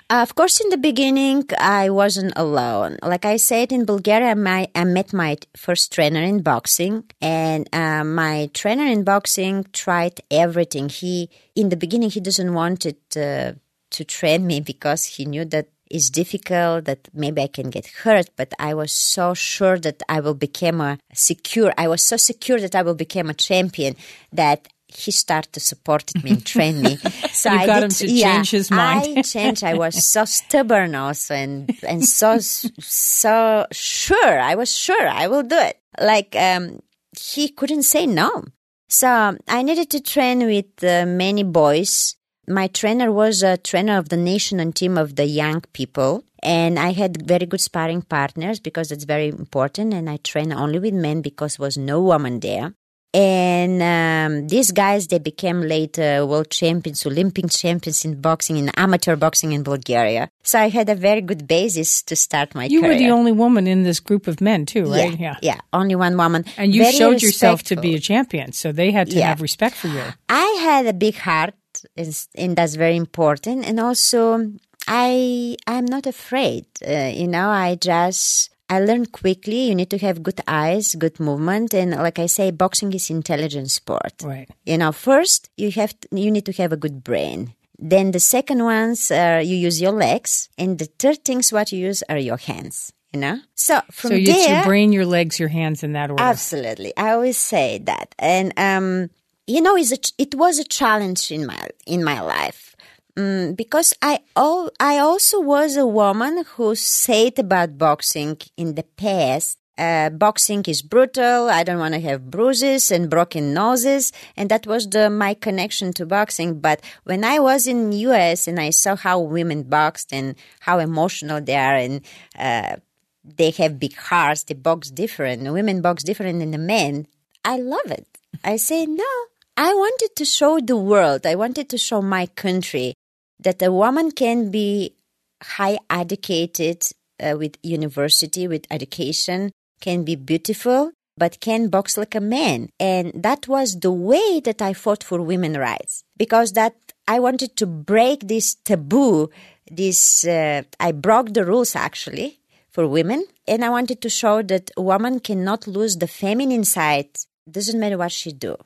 Uh, of course, in the beginning, I wasn't alone. Like I said, in Bulgaria, my, I met my first trainer in boxing, and uh, my trainer in boxing tried everything. He, in the beginning, he doesn't want it uh, to train me because he knew that it's difficult, that maybe I can get hurt, but I was so sure that I will become a secure. I was so secure that I will become a champion that he started to support me and train me. So I got did, him to yeah, change his mind. I changed. I was so stubborn also, and and so so sure. I was sure I will do it. Like um, he couldn't say no. So I needed to train with uh, many boys. My trainer was a trainer of the nation and team of the young people, and I had very good sparring partners because it's very important. And I trained only with men because there was no woman there. And um, these guys, they became later world champions, Olympic champions in boxing, in amateur boxing in Bulgaria. So I had a very good basis to start my You career. were the only woman in this group of men, too, right? Yeah, yeah, only one woman. And you Very showed yourself to be a champion, so they had to Yeah. have respect for you. I had a big heart, is- and that's very important. And also, I I'm not afraid. Uh, you know, I just I learn quickly. You need to have good eyes, good movement, and like I say, boxing is intelligent sport. Right. You know, first you have to, you need to have a good brain. Then the second ones, uh, you use your legs, and the third things what you use are your hands. You know, so from so it's there, your brain, your legs, your hands in that order. Absolutely, I always say that, and um, you know, it was a challenge in my in my life mm, because I al- I also was a woman who said about boxing in the past. Uh, boxing is brutal. I don't want to have bruises and broken noses, and that was the my connection to boxing. But when I was in U.S. and I saw how women boxed and how emotional they are, and uh, they have big hearts, they box different, women box different than the men. I love it. I say, no, I wanted to show the world, I wanted to show my country that a woman can be high educated uh, with university, with education, can be beautiful, but can box like a man. And that was the way that I fought for women rights because that I wanted to break this taboo. This, uh, I broke the rules actually for women. And I wanted to show that a woman cannot lose the feminine side. Doesn't matter what she do.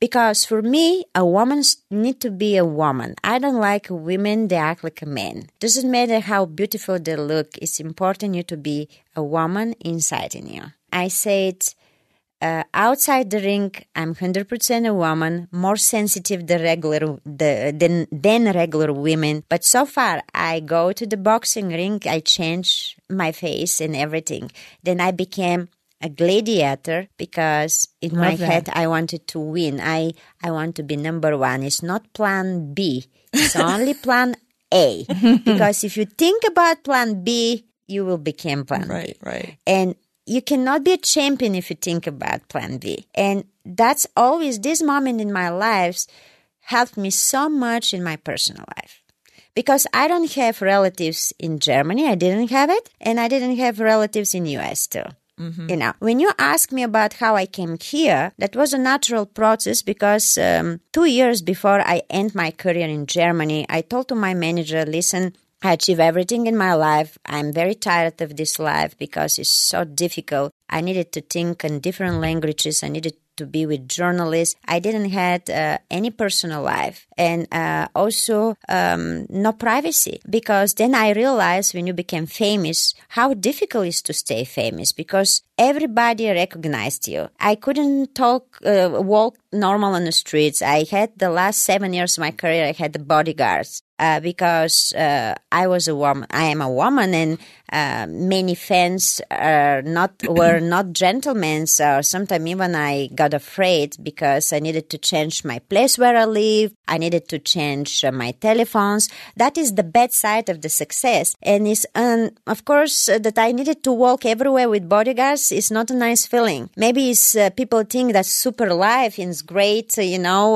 Because for me, a woman need to be a woman. I don't like women that act like a man. Doesn't matter how beautiful they look. It's important you to be a woman inside in you. I said, uh, outside the ring, I'm 100% a woman, more sensitive regular, the, than, than regular women. But so far, I go to the boxing ring, I change my face and everything. Then I became a gladiator because in my that. head I wanted to win. I I want to be number one. It's not plan B. It's only plan A. because if you think about plan B, you will become plan B. Right, right. And you cannot be a champion if you think about plan B. And that's always this moment in my life helped me so much in my personal life. Because I don't have relatives in Germany, I didn't have it, and I didn't have relatives in US too. You know, when you ask me about how I came here, that was a natural process because um, two years before I end my career in Germany, I told to my manager, listen, I achieve everything in my life. I'm very tired of this life because it's so difficult. I needed to think in different languages. I needed to be with journalists. I didn't had uh, any personal life and uh, also um, no privacy because then I realized when you became famous how difficult it is to stay famous because everybody recognized you. I couldn't talk, uh, walk normal on the streets. I had the last seven years of my career, I had the bodyguards. Uh, because uh, I was a woman, I am a woman, and uh, many fans are not were not gentlemen. So sometimes even I got afraid because I needed to change my place where I live. I needed to change uh, my telephones. That is the bad side of the success, and it's um, of course uh, that I needed to walk everywhere with bodyguards is not a nice feeling. Maybe it's uh, people think that super life is great, you know,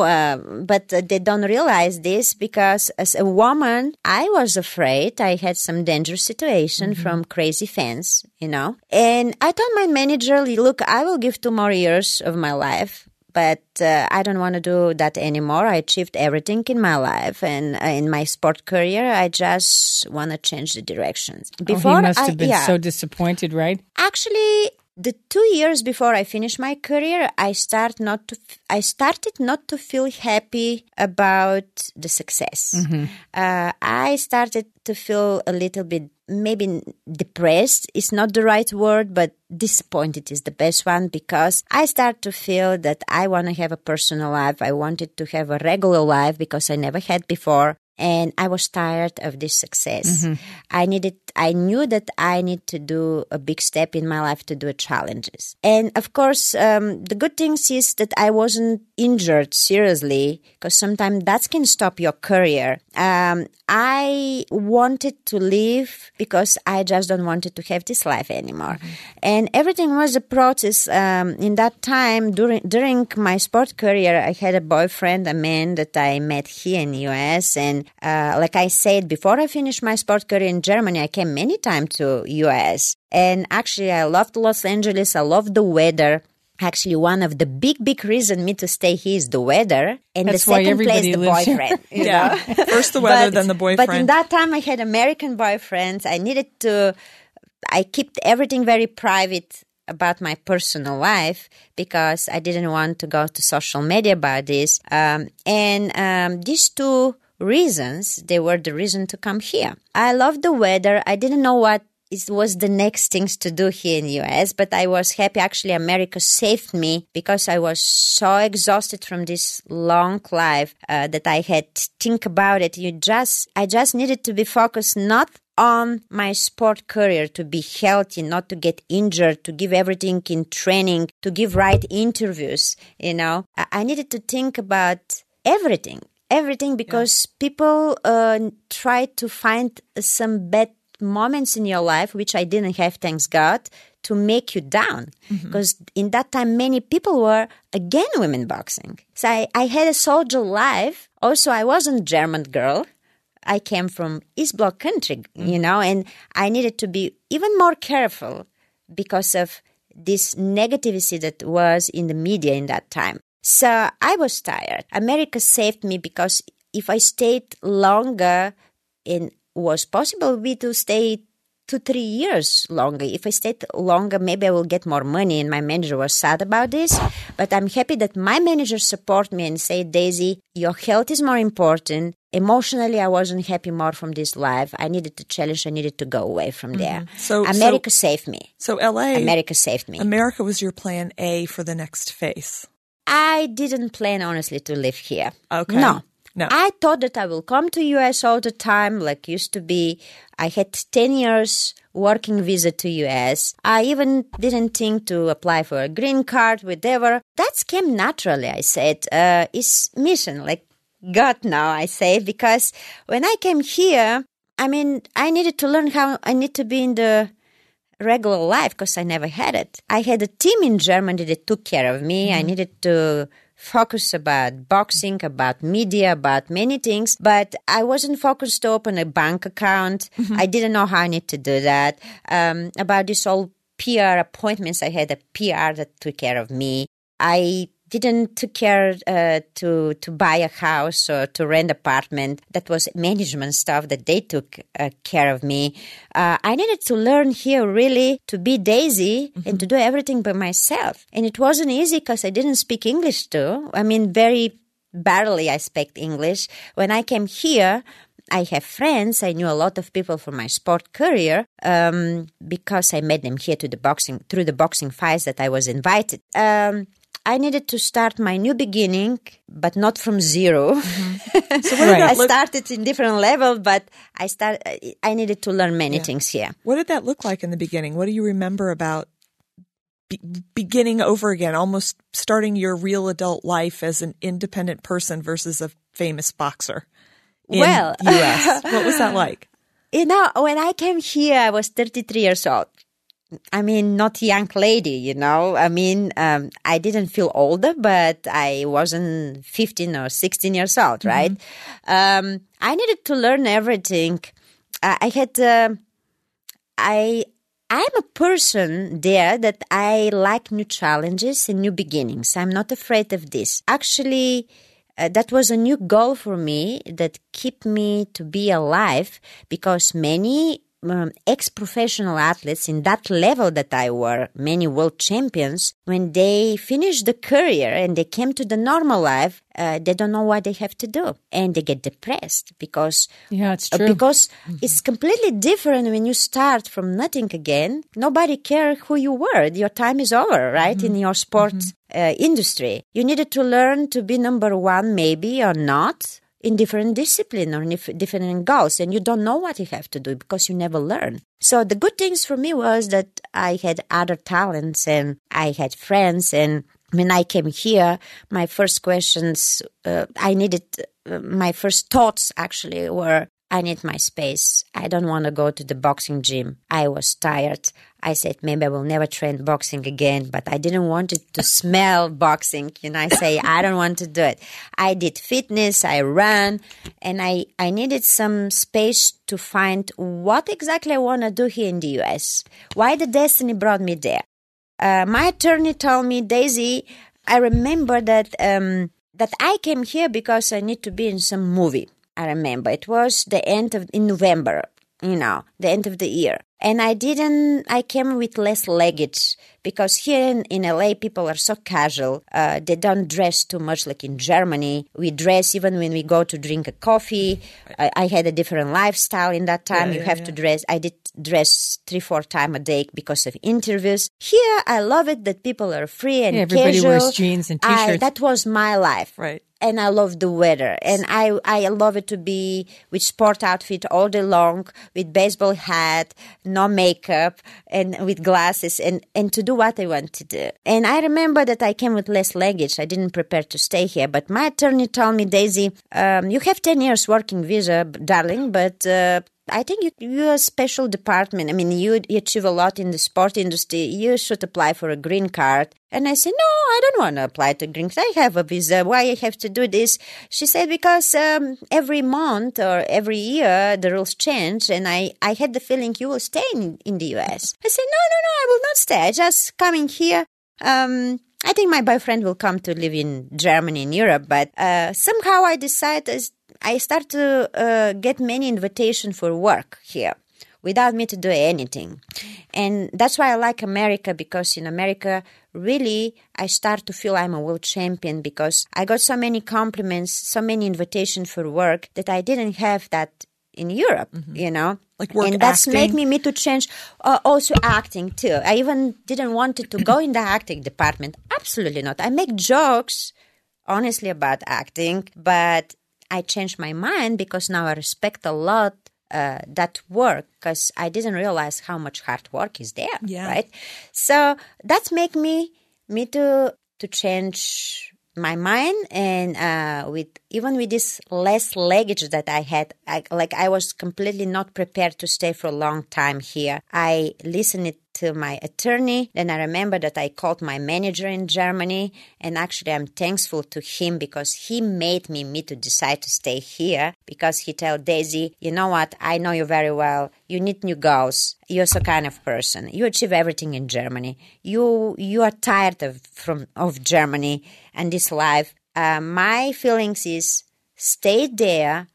but they don't realize this because as a woman, I was afraid. I had some dangerous situation mm-hmm. from crazy fans, you know. And I told my manager, look, I will give two more years of my life. But uh, I don't want to do that anymore. I achieved everything in my life and uh, in my sport career. I just want to change the directions. Before, oh, he must have been yeah. so disappointed, right? Actually, the two years before I finished my career, I start not to. I started not to feel happy about the success. Mm-hmm. Uh, I started to feel a little bit maybe depressed is not the right word, but disappointed is the best one because I start to feel that I want to have a personal life. I wanted to have a regular life because I never had before and I was tired of this success. Mm-hmm. I needed, I knew that I need to do a big step in my life to do challenges. And of course, um, the good things is that I wasn't injured seriously because sometimes that can stop your career. Um, I wanted to leave because I just don't wanted to have this life anymore. Mm-hmm. And everything was a process. Um, in that time, during, during my sport career, I had a boyfriend, a man that I met here in US and uh, like I said, before I finished my sport career in Germany, I came many times to US. And actually, I loved Los Angeles. I loved the weather. Actually, one of the big, big reason me to stay here is the weather, and That's the second place the boyfriend. yeah, first the weather, but, then the boyfriend. But in that time, I had American boyfriends. I needed to. I kept everything very private about my personal life because I didn't want to go to social media about this. Um, and um, these two reasons, they were the reason to come here. I love the weather. I didn't know what it was the next things to do here in the US, but I was happy. Actually, America saved me because I was so exhausted from this long life uh, that I had to think about it. You just, I just needed to be focused not on my sport career to be healthy, not to get injured, to give everything in training, to give right interviews. You know, I needed to think about everything everything because yeah. people uh, try to find some bad moments in your life which i didn't have thanks god to make you down because mm-hmm. in that time many people were again women boxing so I, I had a soldier life also i wasn't german girl i came from east bloc country mm-hmm. you know and i needed to be even more careful because of this negativity that was in the media in that time so I was tired. America saved me because if I stayed longer, it was possible be to stay two, three years longer. If I stayed longer, maybe I will get more money. And my manager was sad about this. But I'm happy that my manager support me and say, Daisy, your health is more important. Emotionally, I wasn't happy more from this life. I needed to challenge. I needed to go away from mm-hmm. there. So America so, saved me. So LA, America saved me. America was your plan A for the next phase. I didn't plan honestly to live here. Okay. No. No. I thought that I will come to US all the time like used to be. I had 10 years working visa to US. I even didn't think to apply for a green card, whatever. That came naturally, I said. Uh, it's mission, like God now, I say, because when I came here, I mean, I needed to learn how I need to be in the regular life because I never had it. I had a team in Germany that took care of me. Mm-hmm. I needed to focus about boxing, about media, about many things, but I wasn't focused to open a bank account. Mm-hmm. I didn't know how I need to do that. Um, about this whole PR appointments. I had a PR that took care of me. I didn't took care uh, to to buy a house or to rent apartment. That was management stuff that they took uh, care of me. Uh, I needed to learn here really to be Daisy mm-hmm. and to do everything by myself. And it wasn't easy because I didn't speak English too. I mean, very barely I speak English. When I came here, I have friends. I knew a lot of people from my sport career um, because I met them here to the boxing through the boxing fights that I was invited. Um, I needed to start my new beginning, but not from 0 mm-hmm. So right. I started in different level, but I start. I needed to learn many yeah. things here. What did that look like in the beginning? What do you remember about be- beginning over again, almost starting your real adult life as an independent person versus a famous boxer? in well, US. what was that like? You know, when I came here, I was 33 years old. I mean, not a young lady, you know. I mean, um, I didn't feel older, but I wasn't 15 or 16 years old, mm-hmm. right? Um, I needed to learn everything. I, I had, uh, I, I'm a person there that I like new challenges and new beginnings. I'm not afraid of this. Actually, uh, that was a new goal for me that kept me to be alive because many um, ex-professional athletes in that level that I were, many world champions, when they finish the career and they came to the normal life, uh, they don't know what they have to do, and they get depressed because yeah, it's uh, true. Uh, because mm-hmm. it's completely different when you start from nothing again. Nobody cares who you were. Your time is over, right? Mm-hmm. In your sport mm-hmm. uh, industry, you needed to learn to be number one, maybe or not in different discipline or in different goals and you don't know what you have to do because you never learn. So the good things for me was that i had other talents and i had friends and when i came here my first questions uh, i needed uh, my first thoughts actually were I need my space. I don't want to go to the boxing gym. I was tired. I said maybe I will never train boxing again, but I didn't want it to smell boxing. You know, I say I don't want to do it. I did fitness, I ran, and I, I needed some space to find what exactly I want to do here in the US. Why the destiny brought me there. Uh, my attorney told me, Daisy, I remember that, um, that I came here because I need to be in some movie I remember it was the end of in November, you know, the end of the year. And I didn't, I came with less luggage because here in, in LA, people are so casual. Uh, they don't dress too much like in Germany. We dress even when we go to drink a coffee. I, I had a different lifestyle in that time. Yeah, you yeah, have yeah. to dress. I did dress three, four times a day because of interviews. Here, I love it that people are free and everybody casual. wears jeans and t-shirts. I, that was my life. Right and I love the weather. And I, I love it to be with sport outfit all day long, with baseball hat, no makeup, and with glasses, and, and to do what I want to do. And I remember that I came with less luggage. I didn't prepare to stay here, but my attorney told me, Daisy, um, you have 10 years working visa, darling, but uh, I think you, you're a special department. I mean, you, achieve a lot in the sport industry. You should apply for a green card. And I said, no, I don't want to apply to green card. I have a visa. Why I have to do this? She said, because um, every month or every year the rules change. And I, I had the feeling you will stay in, in the U.S. I said, no, no, no, I will not stay. I just coming here. Um, I think my boyfriend will come to live in Germany in Europe, but uh, somehow I decided I start to uh, get many invitation for work here without me to do anything. And that's why I like America because in America, really, I start to feel I'm a world champion because I got so many compliments, so many invitations for work that I didn't have that in Europe, mm-hmm. you know. Like work and that's acting. made me me to change uh, also acting too. I even didn't want to go in the acting department. Absolutely not. I make jokes honestly about acting, but I changed my mind because now I respect a lot uh, that work because I didn't realize how much hard work is there. Yeah. Right. So that make me me to to change my mind and uh, with even with this less luggage that I had, I, like I was completely not prepared to stay for a long time here. I listened to my attorney. Then I remember that I called my manager in Germany, and actually I'm thankful to him because he made me me to decide to stay here because he told Daisy, you know what, I know you very well. You need new goals. You're so kind of person. You achieve everything in Germany. You you are tired of from of Germany and this life. Uh, my feelings is stay there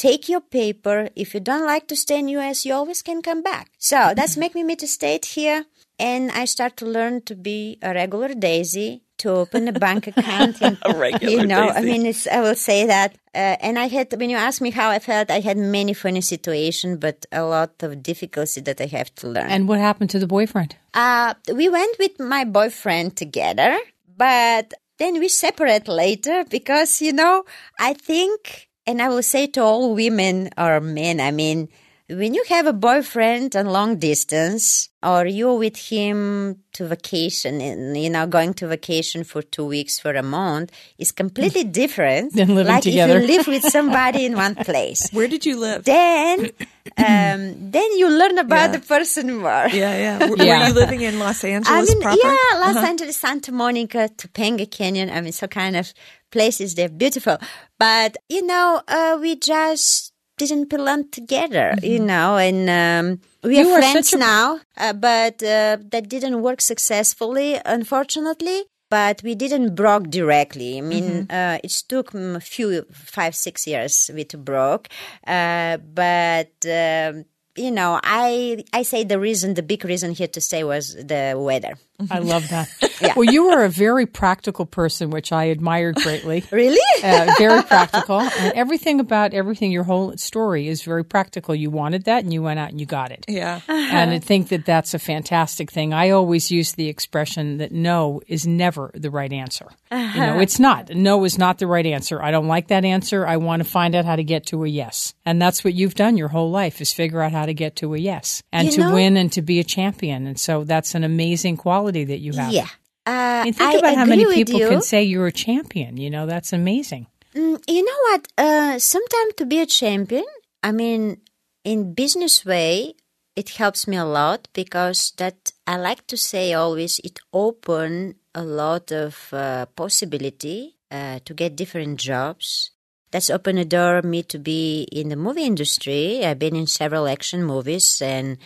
take your paper. If you don't like to stay in US, you always can come back. So that's make me to stay here. And I start to learn to be a regular Daisy, to open a bank account. And, a regular you know, Daisy. I mean, it's, I will say that. Uh, and I had, when you ask me how I felt, I had many funny situations, but a lot of difficulty that I have to learn. And what happened to the boyfriend? Uh, we went with my boyfriend together, but then we separate later because, you know, I think, and I will say to all women or men, I mean, when you have a boyfriend on long distance or you're with him to vacation and you know going to vacation for two weeks for a month is completely different Than living like together. if you live with somebody in one place Where did you live? then um, then you learn about Yeah. the person more Yeah, yeah. Were, Yeah. were you living in Los Angeles I mean, proper? Uh-huh. yeah, Los Angeles, Santa Monica, Topanga Canyon. I mean, so kind of places. They're beautiful, but you know, uh, we just didn't belong together. You know, and um, we Mm-hmm. You are friends a- now, uh, but uh, that didn't work successfully, unfortunately. But we didn't broke directly. I mean, Mm-hmm. uh, it took a few, five, six years we to broke. Uh, but um, you know, I I say the reason, the big reason here to stay was the weather. I love that. Yeah. Well, you are a very practical person, which I admired greatly. Really? Uh, very practical. And everything about everything, your whole story is very practical. You wanted that and you went out and you got it. Yeah. And I think that that's a fantastic thing. I always use the expression that no is never the right answer. You know, it's not. No is not the right answer. I don't like that answer. I want to find out how to get to a yes. And that's what you've done your whole life is figure out how to get to a yes and You to know- win and to be a champion. And so that's an amazing quality that you have. Yeah. Uh, And think I about how many people can say you're a champion. You know, that's amazing. Mm, you know what? Uh, sometimes to be a champion, I mean, in business way, it helps me a lot because that I like to say always it open a lot of uh, possibility uh, to get different jobs. That's opened a door me to be in the movie industry. I've been in several action movies and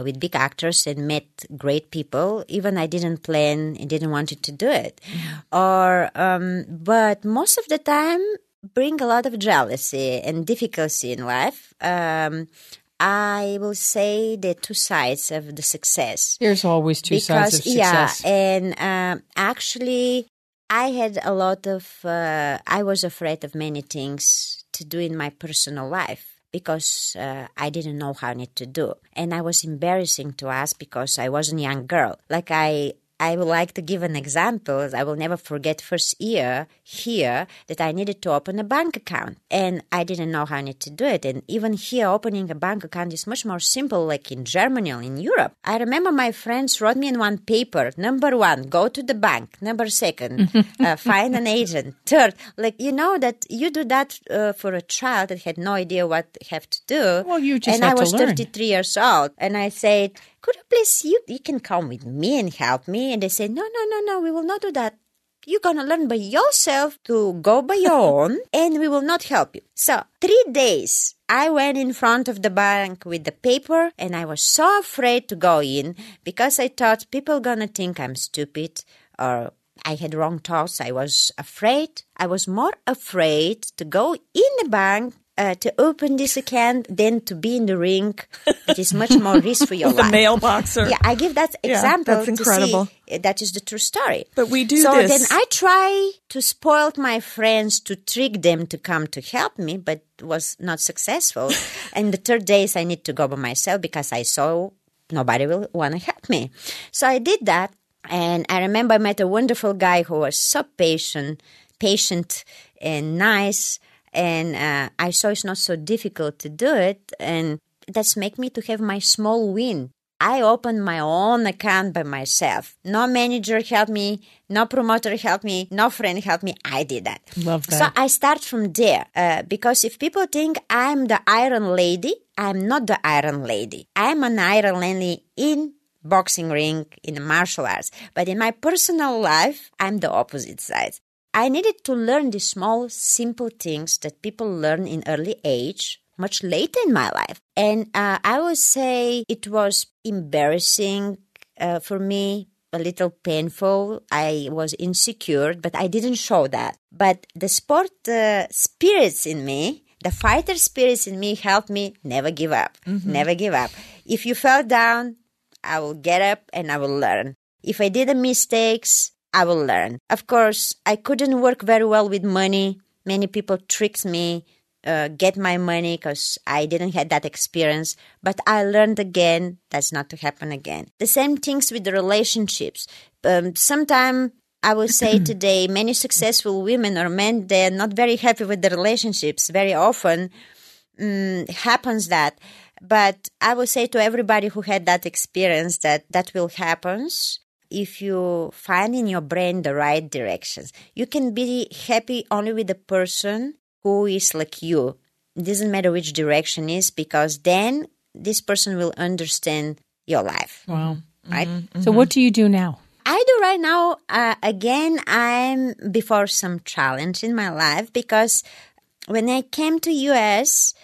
with big actors and met great people. Even I didn't plan and didn't want to do it. Or, um, but most of the time bring a lot of jealousy and difficulty in life. Um, I will say the two sides of the success There's always two sides of success. yeah, and um, actually, I had a lot of. Uh, I was afraid of many things to do in my personal life because uh, I didn't know how I need to do, and I was embarrassing to ask because I was a young girl. Like I. I would like to give an example. I will never forget first year here that I needed to open a bank account and I didn't know how I need to do it. And even here, opening a bank account is much more simple, like in Germany or in Europe. I remember my friends wrote me in one paper, number one, go to the bank. Number second, uh, find an agent. Third, like, you know that you do that uh, for a child that had no idea what have to do. Well, you just And I was learn. 33 years old. And I said, could you please, you, you can come with me and help me. And they said, no, no, no, no, we will not do that. You're going to learn by yourself to go by your own and we will not help you. So three days I went in front of the bank with the paper and I was so afraid to go in because I thought people going to think I'm stupid or I had wrong thoughts. I was afraid. I was more afraid to go in the bank uh, to open this account than to be in the ring. It is much more risk for your The life. male mailboxer. Yeah, I give that Yeah, example. that's to incredible. see, that is the true story. But we do so this- then I try to spoil my friends to trick them to come to help me, but was not successful. and the third days I need to go by myself because I saw nobody will want to help me. So I did that. And I remember I met a wonderful guy who was so patient, patient and nice. And uh, I saw it's not so difficult to do it. And that's make me to have my small win. I opened my own account by myself. No manager helped me, no promoter helped me, no friend helped me. I did that. Love that. So I start from there uh, because if people think I'm the Iron Lady, I'm not the Iron Lady. I'm an Iron Lady in boxing ring, in the martial arts. But in my personal life, I'm the opposite side. I needed to learn the small, simple things that people learn in early age, much later in my life. And uh, I would say it was embarrassing uh, for me, a little painful. I was insecure, but I didn't show that. But the sport uh, spirits in me, the fighter spirits in me helped me never give up, never give up. If you fell down, I will get up and I will learn. If I did a mistakes, I will learn. Of course, I couldn't work very well with money. Many people tricked me, uh, get my money because I didn't have that experience. But I learned again that's not to happen again. The same things with the relationships. Um, Sometimes I would say today, many successful women or men, they're not very happy with the relationships. Very often mm, happens that. But I would say to everybody who had that experience that that will happen if you find in your brain the right directions. You can be happy only with the person who is like you. It doesn't matter which direction is because then this person will understand your life. Wow. Right? So, what do you do now? I do right now. Uh, again, I'm before some challenge in my life because when I came to US,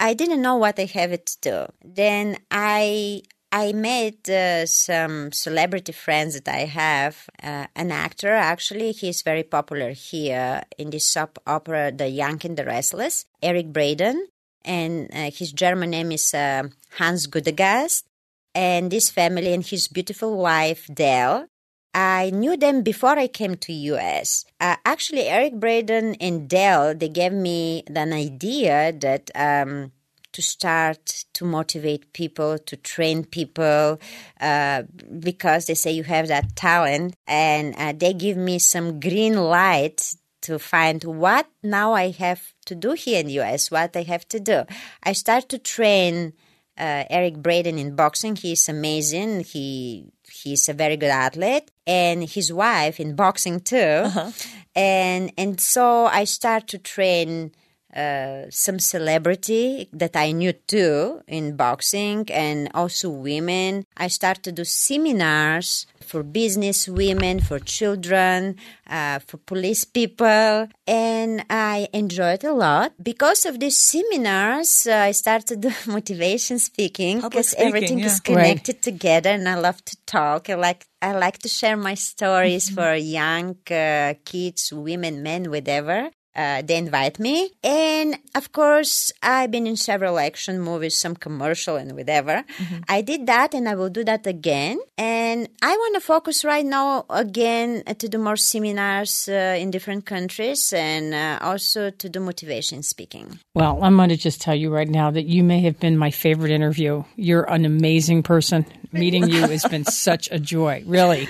I didn't know what I have to do. Then I I made uh, some celebrity friends that I have. Uh, an actor, actually, he's very popular here in this soap opera, The Young and the Restless, Eric Braeden, and uh, his German name is uh, Hans Gudegast. And this family and his beautiful wife, Dell, I knew them before I came to US. Uh, actually, Eric Braeden and Dell, they gave me an idea that um, to start to motivate people, to train people, uh, because they say you have that talent, and uh, they give me some green light to find what now I have to do here in the US, what I have to do. I start to train uh, Eric Braeden in boxing. He's amazing. He he's a very good athlete, and his wife in boxing too. And and so I start to train uh, some celebrity that I knew too in boxing and also women. I started to do seminars for business women, for children, uh, for police people, and I enjoyed a lot. Because of these seminars, uh, I started to do motivation speaking because everything yeah. is connected together, and I love to talk. I like I like to share my stories Mm-hmm. for young uh, kids, women, men, whatever uh, they invite me. And of course, I've been in several action movies, some commercial and whatever. I did that and I will do that again. And I want to focus right now again to do more seminars uh, in different countries and uh, also to do motivation speaking. Well, I'm going to just tell you right now that you may have been my favorite interview. You're an amazing person. Meeting you has been such a joy, really.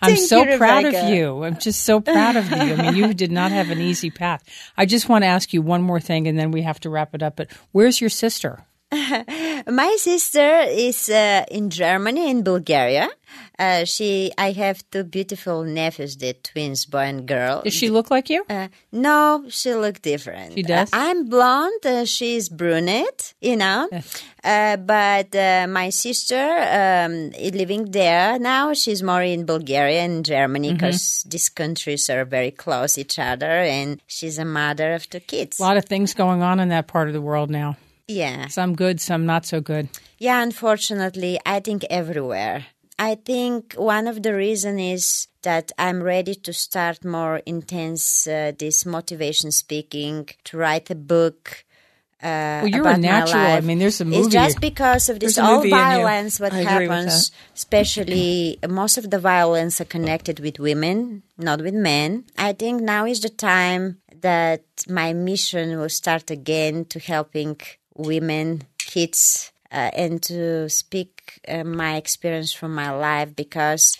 I'm Thank so you, proud of you. I'm just so proud of you. I mean, you did not have an easy path. I just want to ask you one more thing and then we have to wrap it up. But where's your sister? My sister is uh, in Germany, in Bulgaria. Uh, she, I have two beautiful nephews, they're twins, boy and girl. Does she look like you? Uh, no, she look different. She does? Uh, I'm blonde. Uh, she's brunette. You know. Uh, but uh, my sister um, is living there now. She's more in Bulgaria and Germany Mm-hmm. because these countries are very close each other, and she's a mother of two kids. A lot of things going on in that part of the world now. Yeah. Some good, some not so good. Yeah, unfortunately, I think everywhere. I think one of the reason is that I'm ready to start more intense uh, this motivation speaking, to write a book. Uh, Well, you're about a natural. I mean, there's a movie. It's just because of this all movie in you. violence. What I happens, especially most of the violence are connected with women, not with men. I think now is the time that my mission will start again to helping women, kids, uh, and to speak uh, my experience from my life because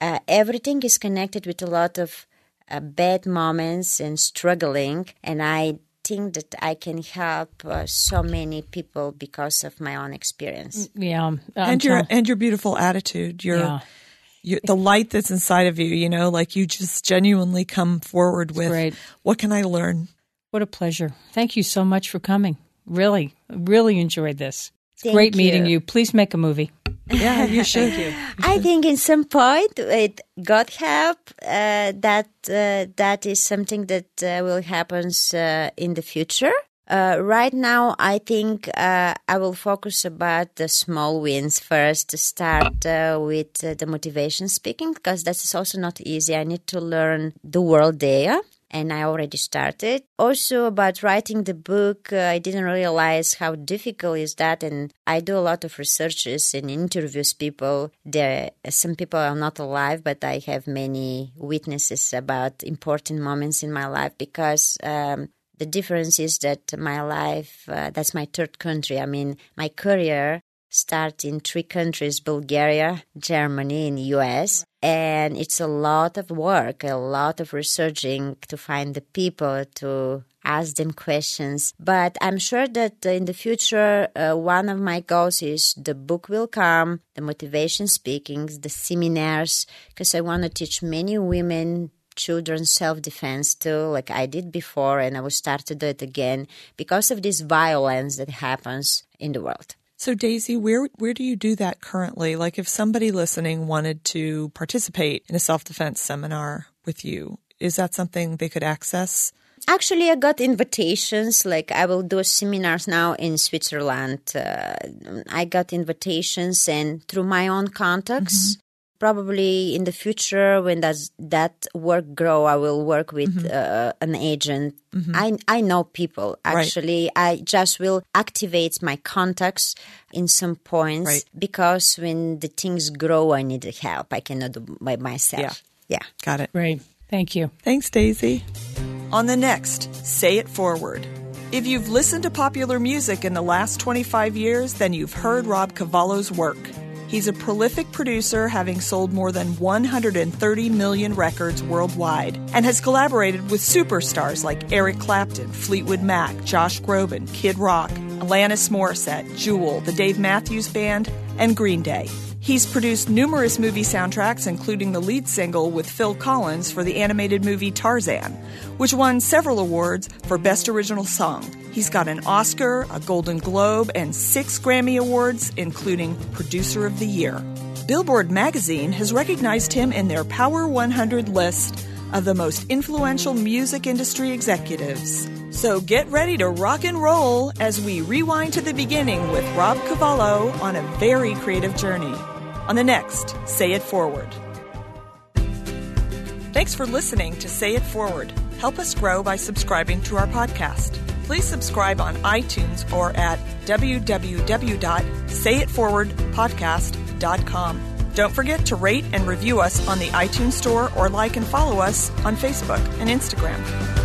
uh, everything is connected with a lot of uh, bad moments and struggling, and I think that I can help uh, so many people because of my own experience. yeah. I'm and your telling- and your beautiful attitude, your, Yeah. your the light that's inside of you. You know, like you just genuinely come forward with, great. what can I learn? What a pleasure. Thank you so much for coming. Really, really enjoyed this. It's Thank great meeting you. you. Please make a movie. Yeah, you should. I think in some point, with God help, uh, that uh, that is something that uh, will happen uh, in the future. Uh, right now, I think uh, I will focus about the small wins first to start uh, with uh, the motivation speaking because that is also not easy. I need to learn the world there and I already started. Also about writing the book, uh, I didn't realize how difficult is that and I do a lot of researches and interviews people. There some people are not alive, but I have many witnesses about important moments in my life because um, the difference is that my life, uh, that's my third country. I mean, my career started in three countries Bulgaria, Germany, and US. And it's a lot of work, a lot of researching to find the people to ask them questions. But I'm sure that in the future, uh, one of my goals is the book will come, the motivation speakings, the seminars, because I want to teach many women children self defense too, like I did before, and I will start to do it again because of this violence that happens in the world. So Daisy, where where do you do that currently? Like if somebody listening wanted to participate in a self-defense seminar with you, is that something they could access? Actually, I got invitations. Like I will do seminars now in Switzerland. Uh, I got invitations, and through my own contacts, probably in the future when does that work grow i will work with Mm-hmm. uh, an agent i i know people actually i just will activate my contacts in some points Right. because when the things grow i need help i cannot do by myself yeah, Got it. Great. Thank you. Thanks, Daisy. On the next, Say It Forward. If you've listened to popular music in the last 25 years, then you've heard Rob Cavallo's work. He's a prolific producer, having sold more than 130 million records worldwide, and has collaborated with superstars like Eric Clapton, Fleetwood Mac, Josh Groban, Kid Rock, Alanis Morissette, Jewel, the Dave Matthews Band, and Green Day. He's produced numerous movie soundtracks, including the lead single with Phil Collins for the animated movie Tarzan, which won several awards for Best Original Song. He's got an Oscar, a Golden Globe, and six Grammy Awards, including Producer of the Year. Billboard magazine has recognized him in their Power 100 list of the most influential music industry executives. So get ready to rock and roll as we rewind to the beginning with Rob Cavallo on a very creative journey. On the next, Say It Forward. Thanks for listening to Say It Forward. Help us grow by subscribing to our podcast. Please subscribe on iTunes or at www.sayitforwardpodcast.com. Don't forget to rate and review us on the iTunes Store or like and follow us on Facebook and Instagram.